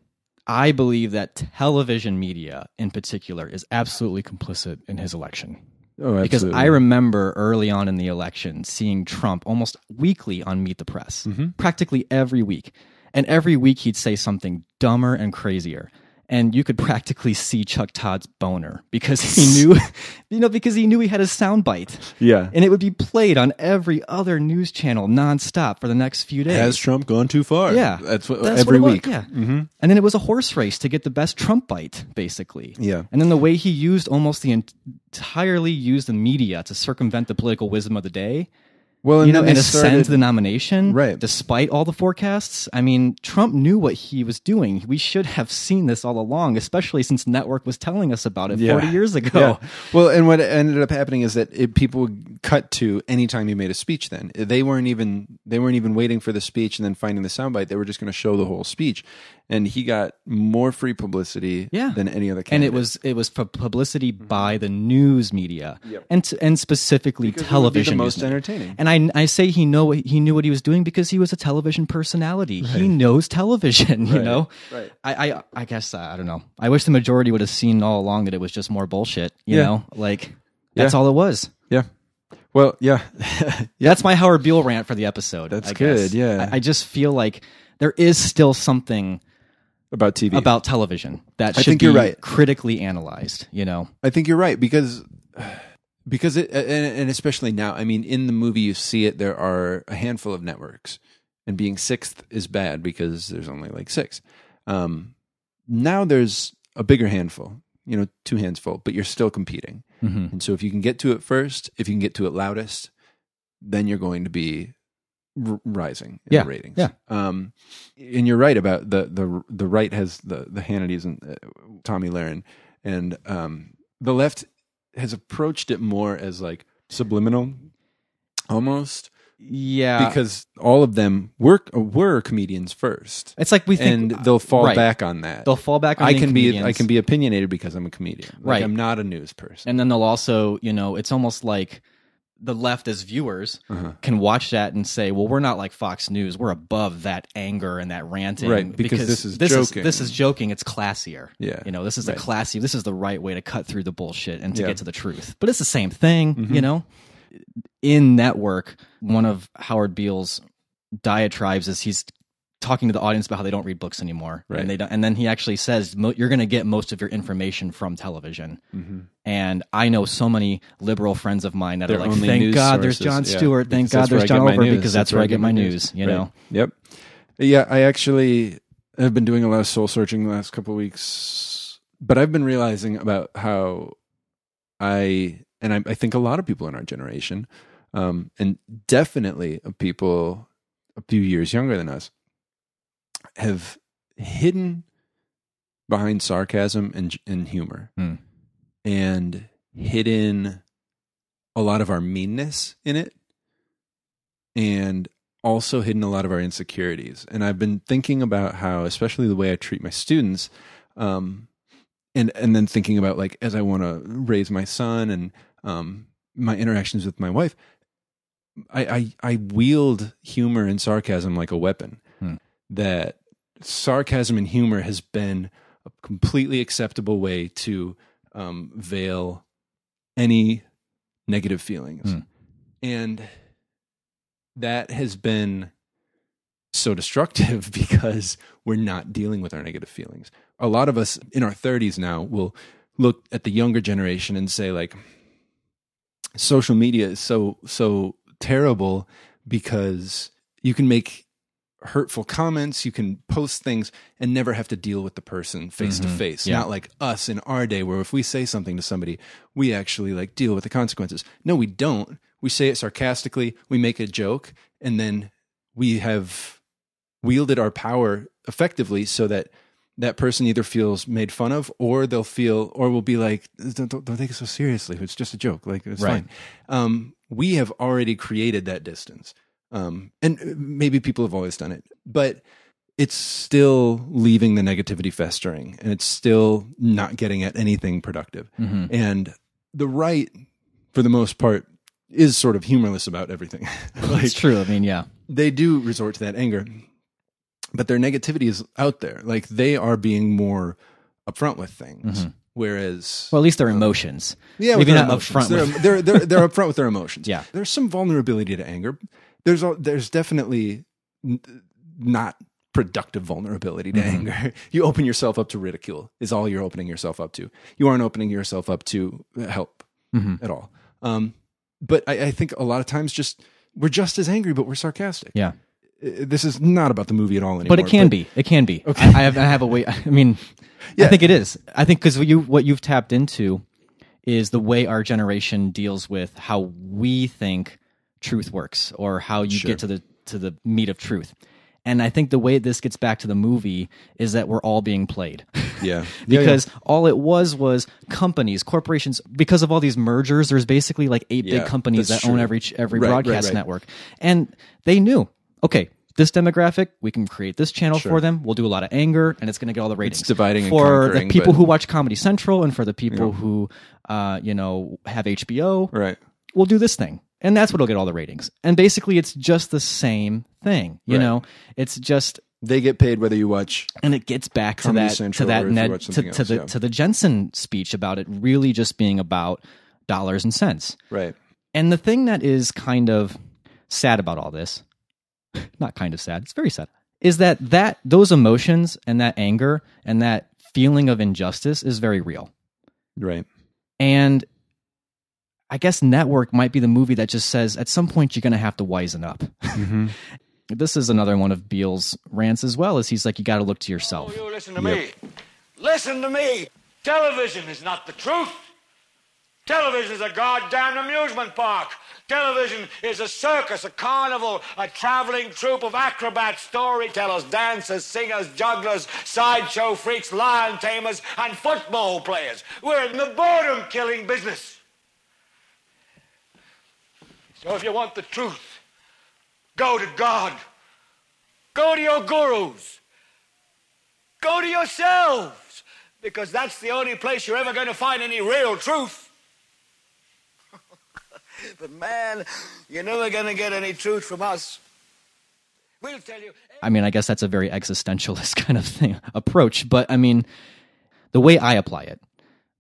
A: I believe that television media, in particular, is absolutely complicit in his election.
B: Oh,
A: because. I remember early on in the election seeing Trump almost weekly on Meet the Press,
B: Mm-hmm.
A: practically every week. And every week he'd say something dumber and crazier. And you could practically see Chuck Todd's boner because he knew, you know, because he knew he had a soundbite.
B: Yeah.
A: And it would be played on every other news channel nonstop for the next few days.
B: Has Trump gone too far?
A: yeah,
B: That's what
A: That's
B: every
A: it was,
B: week. Mm-hmm.
A: Yeah, and then it was a horse race to get the best Trump bite, basically.
B: Yeah.
A: and then the way he used almost the entirely used the media to circumvent the political wisdom of the day.
B: Well,
A: you know, and ascend
B: started-
A: the nomination,
B: Right.
A: Despite all the forecasts, I mean, Trump knew what he was doing. We should have seen this all along, especially since Network was telling us about it
B: Yeah.
A: forty years ago.
B: Yeah. Well, and what ended up happening is that it, people would cut to anytime he made a speech. Then they weren't even they weren't even waiting for the speech and then finding the soundbite. They were just going to show the whole speech, and he got more free publicity
A: Yeah.
B: than any other. Candidate.
A: And it was it was for publicity mm-hmm. by the news media and and specifically
B: Because it would be the
A: television
B: most entertaining.
A: And I I say he know he knew what he was doing because he was a television personality. He knows television. You
B: Right,
A: know.
B: right.
A: I, I I guess uh, I don't know. I wish the majority would have seen all along that it was just more bullshit. You
B: Yeah.
A: know, like that's
B: Yeah.
A: all it was.
B: yeah. Well, yeah,
A: That's my Howard Beale rant for the episode.
B: That's
A: I guess.
B: good, yeah.
A: I, I just feel like there is still something
B: about TV.
A: about television that
B: I
A: should
B: think
A: be
B: you're right.
A: critically analyzed. You know.
B: I think you're right because because it and, and especially now. I mean, in the movie you see it. There are a handful of networks, and being sixth is bad because there's only like six. Um, now there's a bigger handful. You know, two hands full, but you're still competing.
A: Mm-hmm.
B: And so if you can get to it first, if you can get to it loudest, then you're going to be r- rising in
A: Yeah,
B: the ratings.
A: yeah.
B: Um, and you're right about the the the right has the the Hannitys and uh, Tomi Lahren, and um, the left has approached it more as like subliminal, almost
A: Yeah.
B: because all of them were were comedians first,
A: It's like we think
B: and they'll fall
A: right.
B: back on that.
A: They'll fall back on
B: I
A: being
B: can be I can be opinionated because I'm a comedian. Like,
A: Right.
B: I'm not a news person.
A: and then they'll also, you know, it's almost like the left as viewers
B: Uh-huh.
A: can watch that and say, "Well, we're not like Fox News. We're above that anger and that ranting,
B: Right, because this is
A: this
B: joking.
A: Is, this is joking. It's classier.
B: Yeah,
A: you know, this is
B: right.
A: a classy. This is the right way to cut through the bullshit and to
B: Yeah. Mm-hmm.
A: get to the truth. But it's the same thing, you know. In network, one of Howard Beale's diatribes is he's talking to the audience about how they don't read books anymore,
B: Right.
A: and they don't, and then he actually says mo- you're going to get most of your information from television.
B: Mm-hmm.
A: And I know so many liberal friends of mine that
B: They're
A: are like, "Thank
B: news
A: God there's
B: sources,
A: Jon
B: yeah,
A: Stewart. Thank
B: because
A: God
B: that's where
A: there's John Oliver
B: news.
A: because that's where I get my news." You
B: Right.
A: know,
B: Yep. Yeah, I actually have been doing a lot of soul searching the last couple of weeks, but I've been realizing about how I and I, I think a lot of people in our generation, um, and definitely people a few years younger than us, have hidden behind sarcasm and and humor,
A: Hmm.
B: and hidden a lot of our meanness in it and also hidden a lot of our insecurities. And I've been thinking about how, especially the way I treat my students, um, and and then thinking about like as I want to raise my son and um, my interactions with my wife, I, I I wield humor and sarcasm like a weapon.
A: Hmm.
B: That sarcasm and humor has been a completely acceptable way to um, veil any negative feelings,
A: Hmm.
B: and that has been so destructive because we're not dealing with our negative feelings. A lot of us in our 30s now will look at the younger generation and say like social media is so so terrible because you can make hurtful comments, you can post things and never have to deal with the person face to face. Not like us in our day where if we say something to somebody, we actually like deal with the consequences. No, we don't. We say it sarcastically, we make a joke, and then we have wielded our power effectively so that that person either feels made fun of or they'll feel or will be like don't, don't, don't take it so seriously it's just a joke like it's
A: Right.
B: fine um, we have already created that distance um, and uh, maybe people have always done it but it's still leaving the negativity festering and it's still not getting at anything productive
A: Mm-hmm.
B: and the right for the most part is sort of humorless about everything like
A: it's true. I mean, yeah,
B: they do resort to that anger, but their negativity is out there. Like they are being more upfront with things, whereas
A: well, at least their emotions.
B: yeah,
A: maybe not
B: emotions.
A: upfront.
B: They're,
A: with-
B: they're they're they're upfront with their emotions.
A: Yeah.
B: there's some vulnerability to anger. There's a, there's definitely n- not productive vulnerability to anger. You open yourself up to ridicule. Is all you're opening yourself up to. You aren't opening yourself up to help at all. Um, but I, I think a lot of times just we're just as angry, but we're sarcastic.
A: Yeah.
B: Uh, This is not about the movie at all anymore.
A: but it can be. It can be. I, I have. I have a way. I mean, I think it is. I think because you what you've tapped into is the way our generation deals with how we think truth works, or how you get to the to the meat of truth. And I think the way this gets back to the movie is that we're all being played.
B: Yeah.
A: because all it was was companies, corporations. Because of all these mergers, there's basically like eight
B: Yeah,
A: big companies that
B: that's
A: own every every
B: Right, right,
A: broadcast
B: right.
A: network, and they knew, okay, this demographic, we can create this channel
B: Sure.
A: for them. We'll do a lot of anger, and it's going to get all the ratings.
B: It's dividing
A: for the people
B: but-
A: who watch Comedy Central and for the people who, uh, you know, have HBO.
B: right.
A: We'll do this thing, and that's what'll get all the ratings. And basically, it's just the same thing. You
B: Right.
A: know, it's just
B: They get paid whether you watch.
A: and it gets back to that
B: Central
A: to that Ned to, to
B: else,
A: the
B: yeah.
A: to the Jensen speech about it really just being about dollars and cents.
B: Right.
A: And the thing that is kind of sad about all this, not kind of sad, it's very sad, is that that those emotions and that anger and that feeling of injustice is very real.
B: Right.
A: And I guess Network might be the movie that just says at some point you're going to have to wisen up. Mm-hmm. this is another one of Beale's rants as well. Is he's like you got to look to yourself.
G: Oh, you listen to me. Listen to me. Television is not the truth. Television is a goddamn amusement park. Television is a circus, a carnival, a traveling troupe of acrobats, storytellers, dancers, singers, jugglers, sideshow freaks, lion tamers, and football players. We're in the boredom killing business. So if you want the truth, go to God. Go to your gurus. Go to yourselves, because that's the only place you're ever going to find any real truth. but man, you're never going to get any truth from us. We'll tell you.
A: I mean, I guess that's a very existentialist kind of thing approach, but I mean, the way I apply it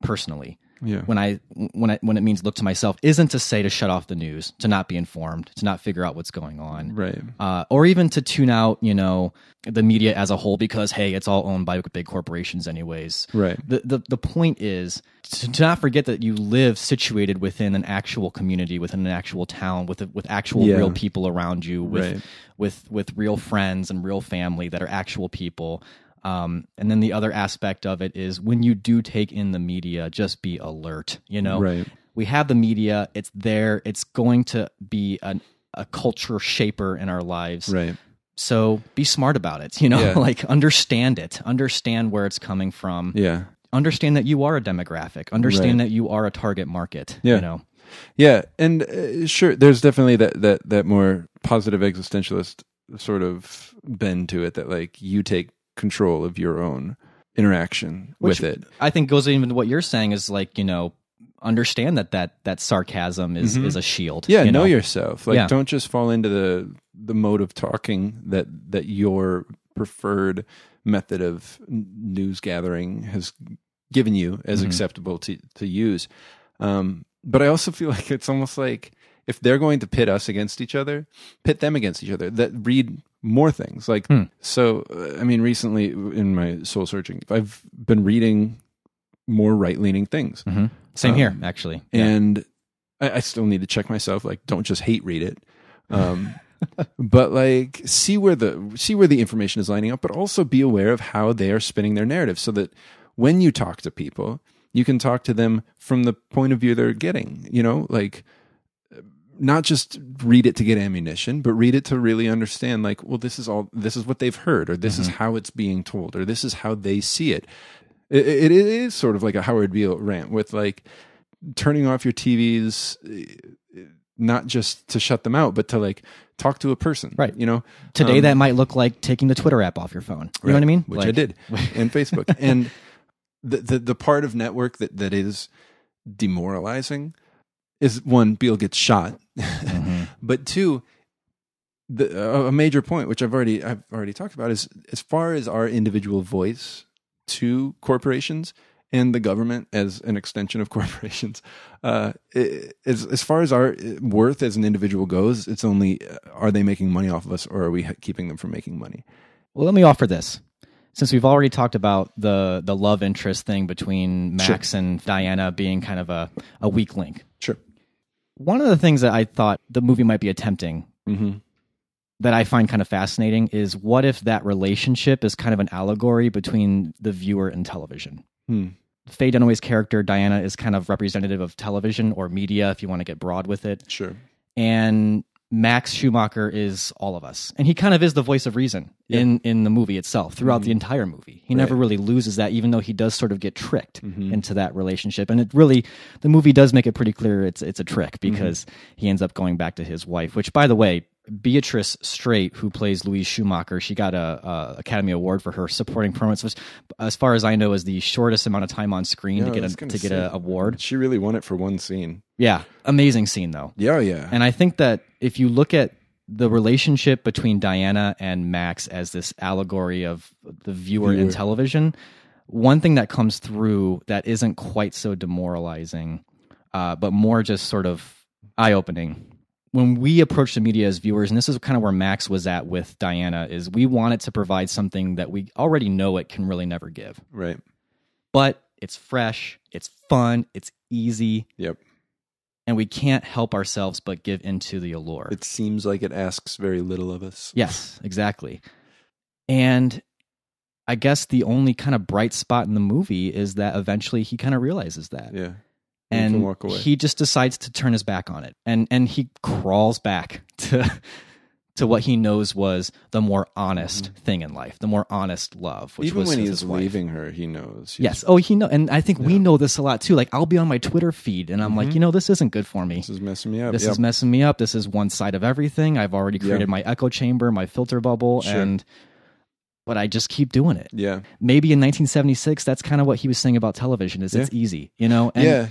A: personally,
B: Yeah.
A: when I when I when it means look to myself, isn't to say to shut off the news, to not be informed, to not figure out what's going on,
B: Right.
A: uh, or even to tune out, you know, the media as a whole because hey, it's all owned by big corporations, anyways.
B: Right.
A: The the the point is to, to not forget that you live situated within an actual community, within an actual town, with with actual
B: Yeah.
A: real people around you, with
B: Right.
A: with with real friends and real family that are actual people. Um, and then the other aspect of it is when you do take in the media, just be alert. You know,
B: Right.
A: we have the media; it's there. It's going to be an, a culture shaper in our lives.
B: Right.
A: So be smart about it. You know,
B: Yeah.
A: like understand it, understand where it's coming from.
B: Yeah.
A: Understand that you are a demographic. Understand
B: Right.
A: that you are a target market.
B: Yeah.
A: You know,
B: Yeah, and uh, sure, there's definitely that that that more positive existentialist sort of bend to it that like you take control of your own interaction
A: Which
B: with it.
A: I think goes even to what you're saying is like you know understand that that that sarcasm is is a shield.
B: Mm-hmm. Yeah,
A: you
B: know,
A: know?
B: yourself. Like
A: Yeah.
B: don't just fall into the the mode of talking that that your preferred method of news gathering has given you as
A: Mm-hmm.
B: acceptable to to use. Um, but I also feel like it's almost like if they're going to pit us against each other, pit them against each other. That read more things. Like
A: Hmm.
B: so. uh, I mean, recently in my soul searching, I've been reading more right leaning things
A: Same
B: Um,
A: here, actually. Yeah.
B: and I, I still need to check myself. Like, don't just hate read it, um, but like see where the see where the information is lining up, but also be aware of how they are spinning their narrative, so that when you talk to people, you can talk to them from the point of view they're getting. You know, like not just read it to get ammunition, but read it to really understand. Like, well, this is all. This is what they've heard, or this is how it's being told, or this is how they see it. It, it, it is sort of like a Howard Beale rant with like turning off your TVs, not just to shut them out, but to like talk to a person.
A: Right.
B: You know,
A: Today,
B: Um,
A: that might look like taking the Twitter app off your phone. You know what I mean?
B: Which I did, and Facebook, and the, the the part of network that that is demoralizing is one Beale gets shot,
A: Mm-hmm.
B: but two. The, a a major point, which I've already I've already talked about, is as far as our individual voice to corporations and the government as an extension of corporations. Uh, i- as as far as our worth as an individual goes, it's only uh, are they making money off of us, or are we keeping them from making money?
A: Well, let me offer this. Since we've already talked about the the love interest thing between Max and Diana being kind of a, a weak link.
B: Sure.
A: One of the things that I thought the movie might be attempting mm-hmm. that I find kind of fascinating is what if that relationship is kind of an allegory between the viewer and television? Hmm. Faye Dunaway's character, Diana, is kind of representative of television or media, if you want to get broad with it.
B: Sure.
A: And Max Schumacher is all of us. And he kind of is the voice of reason in, in the movie itself, throughout the mm-hmm. entire movie. He never really loses that, even though he does sort of get tricked mm-hmm. into that relationship. And it really, the movie does make it pretty clear it's, it's a trick mm-hmm. because he ends up going back to his wife, which, by the way, Beatrice Straight, who plays Louise Schumacher, she got a, a Academy Award for her supporting performance, which, as far as I know, is the shortest amount of time on screen
B: Yeah,
A: to get a,
B: gonna
A: get
B: say.
A: a award.
B: She really won it for one scene.
A: Yeah, amazing scene though.
B: Yeah, yeah.
A: And I think that if you look at the relationship between Diana and Max as this allegory of the viewer, in television, one thing that comes through that isn't quite so demoralizing, uh, but more just sort of eye opening. When we approach the media as viewers, and this is kind of where Max was at with Diana, is we wanted to provide something that we already know it can really never give.
B: right.
A: But it's fresh, it's fun, it's easy,
B: Yep.
A: and we can't help ourselves but give into the allure.
B: It seems like it asks very little of us.
A: Yes, exactly. And I guess the only kind of bright spot in the movie is that eventually he kind of realizes that.
B: Yeah.
A: And
B: walk away.
A: he just decides to turn his back on it. And and he crawls back to to what he knows was the more honest thing in life, the more honest love, which
B: Mm-hmm. Even
A: was
B: when he's leaving her, he knows.
A: Yes. Oh, he know, and I think we know this a lot too. Like I'll be on my Twitter feed, and I'm like, you know, this isn't good for me.
B: Mm-hmm. This is messing me up.
A: This
B: Yep.
A: is messing me up. This is one side of everything. I've already created my echo chamber, my filter bubble,
B: Sure.
A: and but I just keep doing it.
B: Yeah.
A: Maybe in 1976, that's kind of what he was saying about television: is it's easy, you know? And
B: yeah.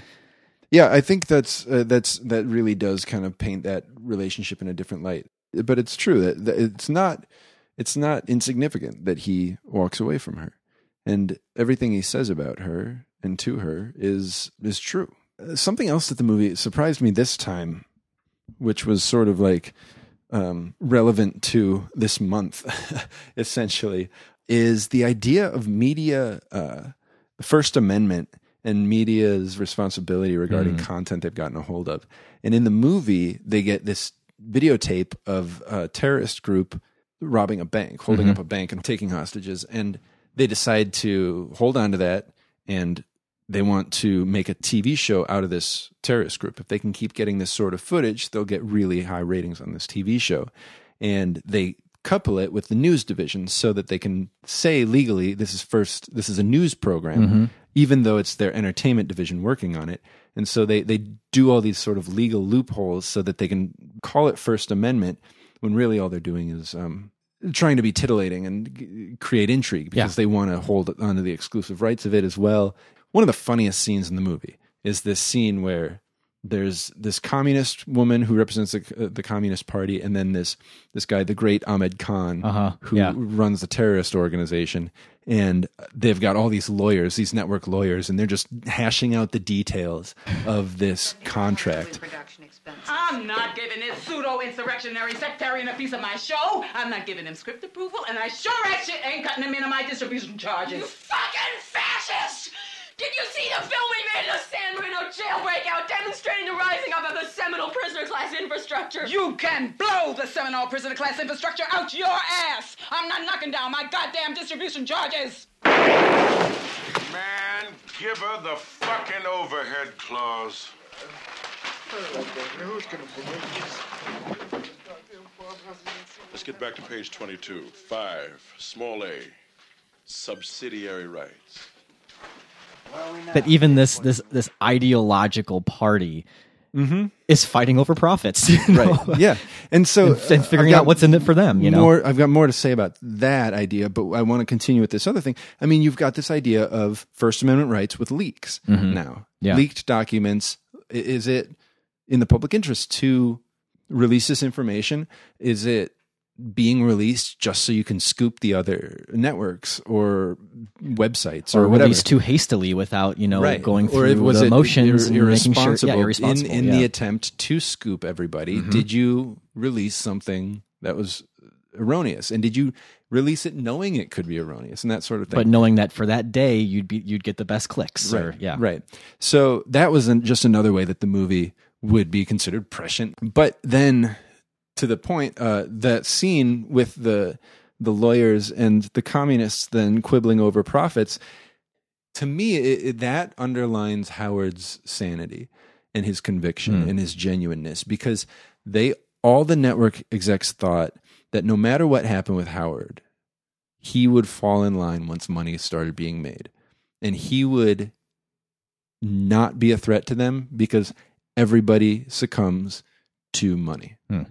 B: Yeah, I think that's uh, that's that really does kind of paint that relationship in a different light. But it's true that, that it's not it's not insignificant that he walks away from her, and everything he says about her and to her is is true. Something else that the movie surprised me this time, which was sort of like um, relevant to this month, essentially, is the idea of media, uh, First Amendment, and media's responsibility regarding hmm. content they've gotten a hold of. And in the movie, they get this videotape of a terrorist group robbing a bank, holding mm-hmm. up a bank, and taking hostages. And they decide to hold on to that and they want to make a TV show out of this terrorist group. If they can keep getting this sort of footage, they'll get really high ratings on this TV show. And they couple it with the news division so that they can say legally this is first this is a news program even though it's their entertainment division working on it and so they they do all these sort of legal loopholes so that they can call it first amendment when really all they're doing is um trying to be titillating and g- create intrigue because
A: Yeah.
B: they want to hold onto the exclusive rights of it as well. One of the funniest scenes in the movie is this scene where there's this communist woman who represents the, uh, the communist party, and then this this guy, the great Ahmed Kahn,
A: Uh-huh,
B: who
A: yeah.
B: runs the terrorist organization, and they've got all these lawyers, these network lawyers, and they're just hashing out the details of this contract.
H: I'm not giving this pseudo-insurrectionary sectarian a piece of my show. I'm not giving him script approval, and I sure as shit ain't cutting him into my distribution charges.
C: You fucking fascist! Did you see the film we made of the San Marino jailbreak out demonstrating the rising up of the seminal prisoner class infrastructure?
H: You can blow the seminal prisoner class infrastructure out your ass. I'm not knocking down my goddamn distribution charges.
F: Man, give her the fucking overhead clause. Let's get back to page 22. Five, small a, subsidiary rights.
A: That even this this this ideological party is fighting over profits, you know?
B: Mm-hmm. Right. Yeah. And so
A: and, and
B: uh,
A: figuring out what's in it for them. You know,
B: more I've got more to say about that idea, but I want to continue with this other thing. I mean, you've got this idea of First Amendment rights with leaks now.
A: Mm-hmm. Yeah.
B: Leaked documents. Is it in the public interest to release this information? Is it being released just so you can scoop the other networks or websites or,
A: or
B: whatever?
A: released too hastily without you know going through
B: or it, was
A: the motions
B: ir-
A: and making sure, yeah, irresponsible.
B: in, in
A: yeah. Mm-hmm.
B: the attempt to scoop everybody did you release something that was erroneous and did you release it knowing it could be erroneous and that sort of thing.
A: But knowing that for that day you'd be you'd get the best clicks.
B: right,
A: Or, yeah.
B: right. So that was just another way that the movie would be considered prescient. But then, to the point, uh, that scene with the the lawyers and the communists then quibbling over profits. To me, it, it- that underlines Howard's sanity and his conviction and his genuineness because they all the network execs thought that no matter what happened with Howard, he would fall in line once money started being made. And he would not be a threat to them because everybody succumbs to money.
A: Hmm.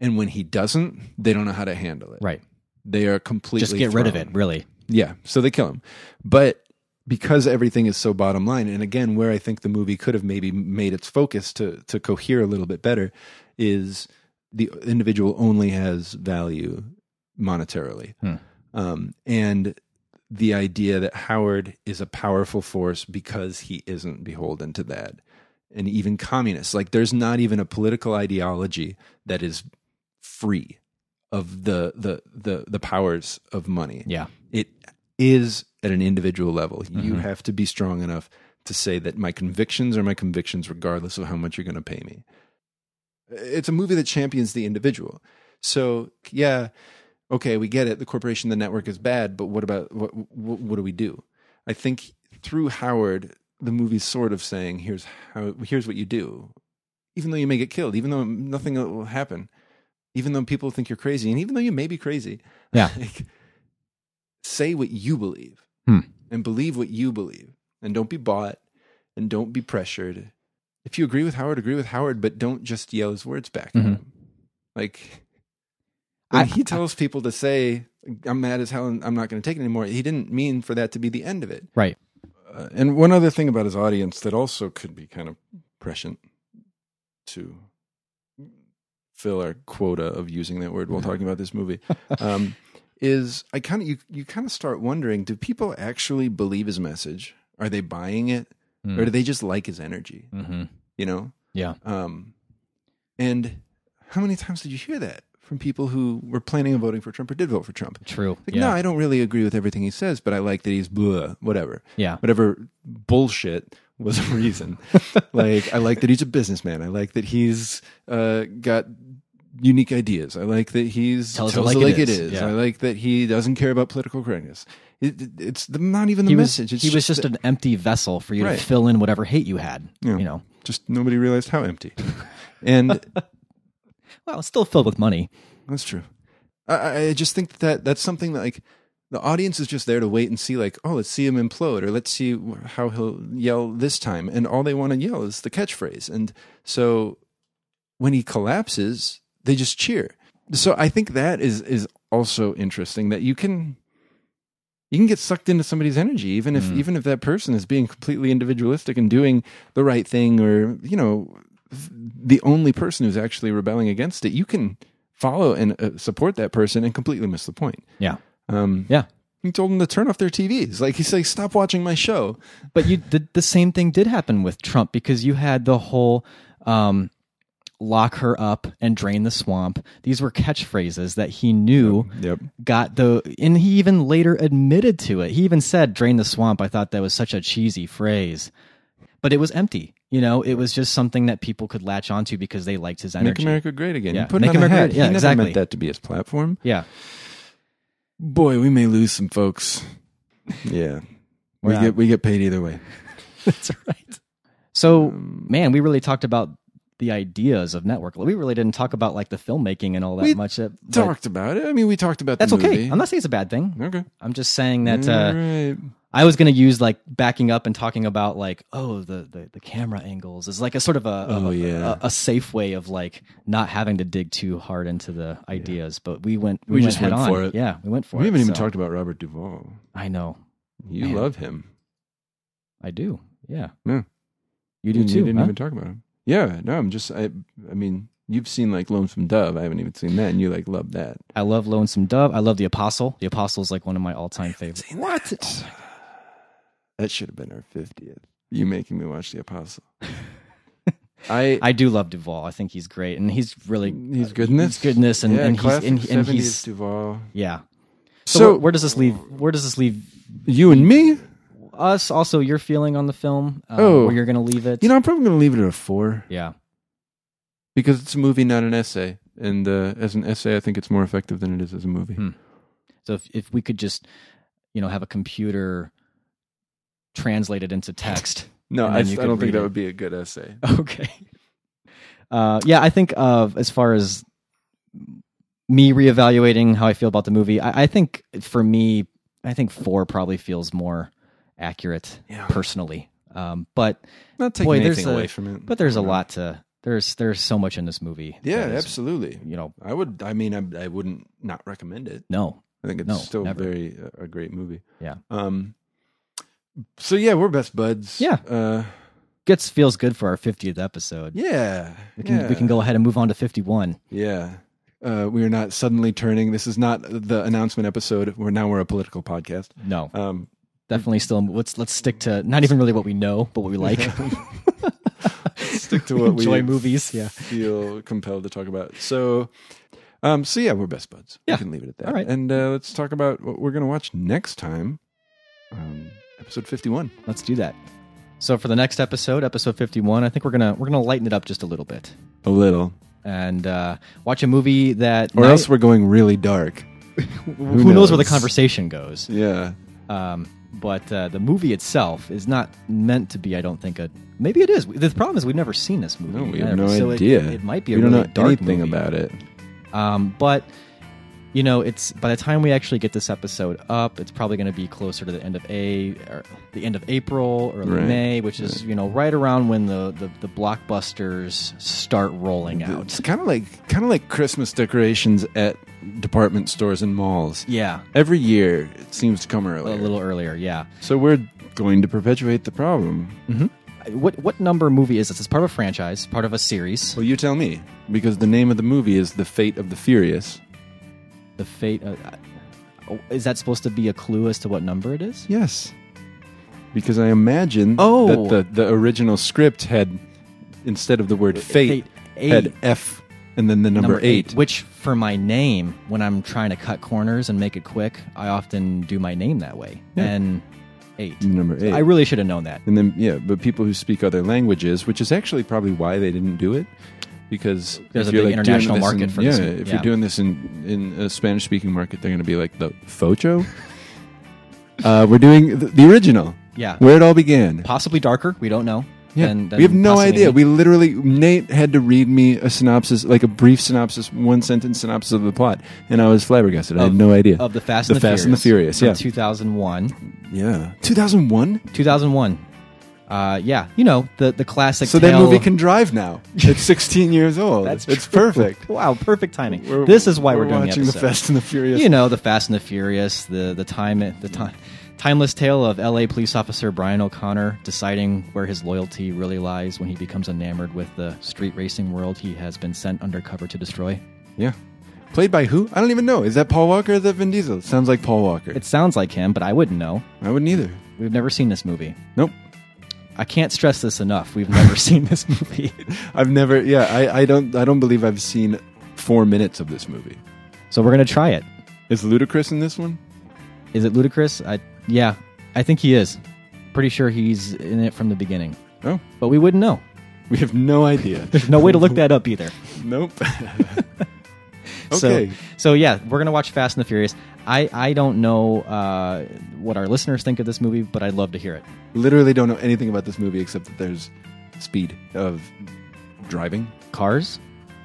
B: And when he doesn't, they don't know how to handle it.
A: Right.
B: They are completely
A: Just get rid of it, really.
B: Yeah, so they kill him. But because everything is so bottom line, and again, where I think the movie could have maybe made its focus to to cohere a little bit better is the individual only has value monetarily,
A: Hmm.
B: um, and the idea that Howard is a powerful force because he isn't beholden to that, and even communists like there's not even a political ideology that is free of the the the the powers of money
A: Yeah.
B: it is at an individual level. You
A: Mm-hmm.
B: have to be strong enough to say that my convictions are my convictions, regardless of how much you're going to pay me. It's a movie that champions the individual. So, yeah, okay, we get it. The corporation, the network is bad, but what about what? What, what do we do? I think through Howard, the movie's sort of saying, "Here's how. Here's what you do." Even though you may get killed, even though nothing will happen, even though people think you're crazy, and even though you may be crazy,
A: Yeah.
B: like, say what you believe
A: Hmm.
B: and believe what you believe and don't be bought and don't be pressured if you agree with howard agree with howard but don't just yell his words back at
A: Mhm.
B: him like
A: I-
B: he tells people to say i'm mad as hell and i'm not going to take it anymore he didn't mean for that to be the end of it
A: Right.
B: uh, and one other thing about his audience that also could be kind of prescient to fill our quota of using that word while talking about this movie um, is I kind of you you kind of start wondering do people actually believe his message? Are they buying it, or do they just like his energy?
A: Mm-hmm.
B: You know,
A: Yeah.
B: um, and how many times did you hear that from people who were planning on voting for Trump or did vote for Trump?
A: True.
B: Like,
A: yeah.
B: no, I don't really agree with everything he says, but I like that he's blah, whatever.
A: Yeah.
B: Whatever bullshit was a reason. like, I like that he's a businessman. I like that he's uh, got unique ideas. I like that he's
A: Tells it
B: tells
A: like
B: it
A: it
B: like it
A: is.
B: is.
A: Yeah.
B: I like that he doesn't care about political correctness. It, it- it's the, not even the
A: he was,
B: message. It's
A: he was just
B: that-
A: an empty vessel for you
B: Right.
A: to fill in whatever hate you had.
B: Yeah.
A: You know.
B: just nobody realized how empty. And
A: Well, it's still filled with money.
B: That's true. I- I, I just think that that's something that like the audience is just there to wait and see, like, oh, let's see him implode, or let's see how he'll yell this time, and all they want to yell is the catchphrase, and so when he collapses, they just cheer. So I think that is is also interesting that you can you can get sucked into somebody's energy, even if even if that person is being completely individualistic and doing the right thing, or you know, the only person who's actually rebelling against it, you can follow and uh, support that person and completely miss the point.
A: Yeah.
B: Um,
A: Yeah.
B: he told them to turn off their TVs. Like he's like, stop watching my show.
A: But you the, the same thing did happen with Trump because you had the whole um, lock her up and drain the swamp. These were catchphrases that he knew
B: Yep.
A: got the and he even later admitted to it. He even said drain the swamp. I thought that was such a cheesy phrase. But it was empty. You know, it was just something that people could latch onto because they liked his energy.
B: Make America great again.
A: Yeah,
B: You put
A: Make America great- yeah,
B: he never
A: exactly.
B: meant that to be his platform.
A: Yeah.
B: Boy, we may lose some folks. Yeah. We
A: Yeah.
B: get we get paid either way.
A: That's right. So,
B: Um,
A: man, we really talked about the ideas of network. We really didn't talk about like the filmmaking and all that
B: We
A: much. uh, but
B: Talked about it. I mean, we talked about
A: That's
B: the
A: okay. I'm not saying it's a bad thing.
B: Okay.
A: I'm just saying that
B: All
A: uh,
B: right.
A: I was going to use like backing up and talking about like oh the, the the camera angles is like a sort of a
B: Oh,
A: a,
B: yeah.
A: a, a safe way of like not having to dig too hard into the ideas. But we went
B: We
A: we,
B: just
A: went,
B: went
A: head
B: for
A: on.
B: it.
A: Yeah, we went for
B: We
A: it.
B: We haven't even
A: So,
B: talked about Robert Duvall.
A: I know.
B: You
A: Man.
B: love him.
A: I do. Yeah.
B: Yeah.
A: You do
B: You
A: too.
B: didn't
A: huh?
B: even talk about him. Yeah, no, I'm just I I mean, you've seen like Lonesome Dove. I haven't even seen that and you like love that.
A: I love Lonesome Dove. I love The Apostle. The Apostle is like one of my all time favorites.
B: What? Oh That should have been our 50th. You making me watch The Apostle. I
A: I do love Duvall. I think he's great, and he's really
B: he's good in this.
A: He's good in this, and,
B: yeah,
A: and he's and, and
B: 70s
A: he's
B: Duvall.
A: yeah. So,
B: So-
A: where, where does this leave? Where does this leave
B: You and me?
A: us? Also, your feeling on the film? Uh,
B: Oh.
A: where you're going to leave it?
B: You know, I'm probably going to leave it at a four
A: yeah.
B: because it's a movie, not an essay. And uh, as an essay, I think it's more effective than it is as a movie.
A: Hmm. So if if we could just, you know, have a computer translate it into text.
B: No, I, I don't think that
A: it.
B: would be a good essay.
A: Okay. Uh, yeah, I think of as far as me reevaluating how I feel about the movie. I, I think for me, I think four probably feels more accurate
B: Yeah.
A: personally. Um, but
B: Not taking
A: boy, there's
B: anything
A: a,
B: away from it.
A: But there's a lot to there's there's so much in this movie.
B: Yeah,
A: is,
B: absolutely.
A: You know,
B: I would. I mean, I, I wouldn't not recommend it.
A: no,
B: I think it's
A: No,
B: still
A: never.
B: very uh, a great movie.
A: Yeah.
B: Um. So yeah, we're best buds.
A: Yeah.
B: Uh.
A: gets feels good for our 50th episode.
B: Yeah.
A: We can
B: yeah.
A: we can go ahead and move on to 51.
B: Yeah. Uh, we are not suddenly turning. This is not the announcement episode. Where now we're a political podcast.
A: No,
B: Um.
A: definitely still. Let's let's stick to not even really what we know, but what we like.
B: Stick to what we
A: enjoy movies. Yeah.
B: feel compelled to talk about. So. Um. So yeah, we're best buds.
A: Yeah.
B: We can leave it at that.
A: All right.
B: And uh, let's talk about what we're going to watch next time. Um. Episode fifty-one.
A: Let's do that. So for the next episode, episode 51, I think we're gonna we're gonna lighten it up just a little bit
B: A little.
A: and uh, watch a movie that
B: Or
A: might-
B: else we're going really dark.
A: who, knows where the conversation goes.
B: Yeah.
A: Um, but uh, the movie itself is not meant to be. I don't think a maybe it is. The problem is we've never seen this movie.
B: No, we have
A: ever,
B: no
A: so
B: idea.
A: It, might be a
B: we don't know
A: dark
B: anything
A: movie.
B: about it.
A: Um, but you know, it's by the time we actually get this episode up, it's probably going to be closer to the end of a or the end of April, early
B: Right.
A: May, which is you know right around when the the, the blockbusters start rolling out.
B: It's kind of like kind of like Christmas decorations at department stores and malls.
A: Yeah,
B: Every year it seems to come earlier, a
A: little earlier. Yeah.
B: So we're going to perpetuate the problem. Mm-hmm.
A: What what number movie is this? It's part of a franchise, part of a series.
B: Well, you tell me because the name of the movie is The Fate of the Furious.
A: The fate. Uh, is that supposed to be a clue as to what number it is?
B: Yes. Because I imagine
A: Oh.
B: that the, the original script had instead of the word fate,
A: Fate
B: had. F and then the number, eight.
A: Which for my name, when I'm trying to cut corners and make it quick, I often do my name that way.
B: Yeah.
A: And eight.
B: Number eight.
A: I really should have known that.
B: And then, yeah, but people who speak other languages, which is actually probably why they didn't do it, because
A: There's
B: if
A: a
B: you're,
A: big
B: like, doing
A: international
B: this
A: market
B: in-
A: for
B: yeah,
A: this.
B: if
A: Yeah.
B: you're doing this in in a Spanish speaking market, they're going to be like the Focho. uh, we're doing the, the original,
A: Yeah.
B: where it all began.
A: Possibly darker. We don't know.
B: Yeah,
A: than- than
B: we have no idea. We literally Nate had to read me a synopsis, like a brief synopsis, one sentence synopsis of the plot, and I was flabbergasted. I had no idea
A: of the Fast
B: the
A: and the
B: Fast and the
A: Furious.
B: Yeah,
A: 2001.
B: yeah, two thousand one.
A: 2001. Uh, yeah, you know the the classic.
B: So that
A: tale-
B: movie can drive now. It's 16 years old.
A: That's
B: it's
A: true.
B: perfect.
A: Wow, perfect timing.
B: We're-
A: this is why we're,
B: we're
A: doing
B: watching
A: the,
B: the
A: episode.
B: Fast and the Furious.
A: You know the Fast and the Furious, the the time the time. Timeless tale of LA police officer Brian O'Connor deciding where his loyalty really lies when he becomes enamored with the street racing world he has been sent undercover to destroy.
B: Yeah. Played by who? I don't even know. Is that Paul Walker or is that Vin Diesel? Sounds like Paul Walker.
A: It sounds like him, but I wouldn't know.
B: I wouldn't either.
A: We've never seen this movie.
B: Nope.
A: I can't stress this enough. We've never seen this movie.
B: I've never. Yeah, I, I don't. I don't believe I've seen four minutes of this movie.
A: So we're gonna try it.
B: Is Ludacris in this one?
A: Is it ludicrous? I yeah, I think he is. Pretty sure he's in it from the beginning,
B: Oh,
A: but we wouldn't know.
B: we have no idea.
A: There's no way to look that up either.
B: nope.
A: So,
B: okay.
A: so yeah, we're gonna watch Fast and the Furious. I I don't know uh, what our listeners think of this movie, but I'd love to hear it.
B: Literally don't know anything about this movie except that there's speed of driving.
A: Cars,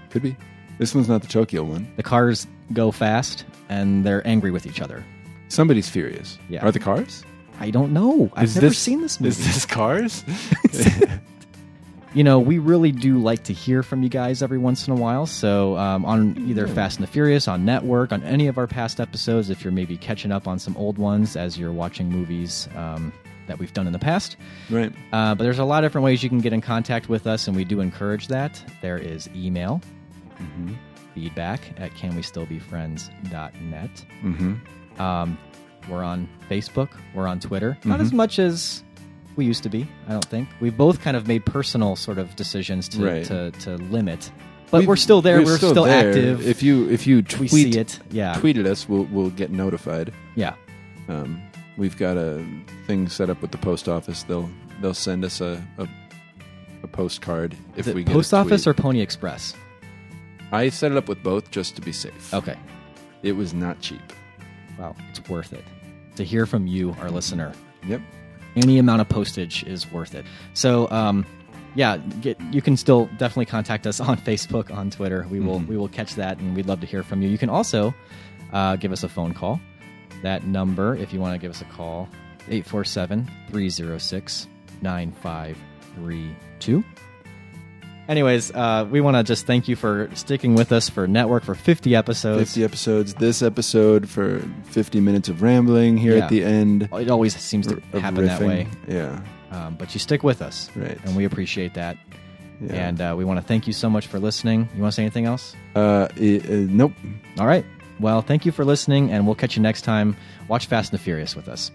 B: Could be. This one's not the Tokyo one.
A: the cars go fast and they're angry with each other.
B: Somebody's furious.
A: Yeah.
B: Are the cars?
A: I don't know. I've
B: Is
A: never
B: this-
A: seen this movie.
B: Is this cars?
A: you know, we really do like to hear from you guys every once in a while. So, um, on either Fast and the Furious, on Network, on any of our past episodes, if you're maybe catching up on some old ones as you're watching movies um, that we've done in the past.
B: right.
A: Uh, but there's a lot of different ways you can get in contact with us, and we do encourage that. There is email, feedback at canwestillbefriends.net.
B: Mm-hmm.
A: Um, we're on Facebook. We're on Twitter. Not as much as we used to be. I don't think we've both kind of made personal sort of decisions to
B: Right.
A: to, to limit but
B: We've-
A: we're still there. We're, still,
B: there.
A: active.
B: If you if you tweet
A: see it, yeah.
B: tweet at us, we'll we'll get notified.
A: yeah.
B: Um, we've got a thing set up with the post office. They'll they'll send us a a, a postcard if we get
A: post office or. Pony Express?
B: I set it up with both just to be safe.
A: Okay.
B: It was not cheap.
A: Wow, it's worth it to hear from you, our listener.
B: Yep.
A: Any amount of postage is worth it. So, um, yeah, get, you can still definitely contact us on Facebook, on Twitter. We will we will catch that, and we'd love to hear from you. You can also uh, give us a phone call. That number, if you want to give us a call, 847 306 9532. Anyways, uh, we want to just thank you for sticking with us for Network for 50 episodes.
B: 50 episodes. This episode for 50 minutes of rambling here
A: Yeah.
B: at the end.
A: It always seems to
B: of
A: happen that
B: riffing.
A: way.
B: Yeah.
A: Um, but you stick with us,
B: Right.
A: And we appreciate that.
B: Yeah.
A: And uh, we want to thank you so much for listening. You want to say anything else?
B: Uh, uh, nope.
A: All right. Well, thank you for listening, and we'll catch you next time. Watch Fast and the Furious with us.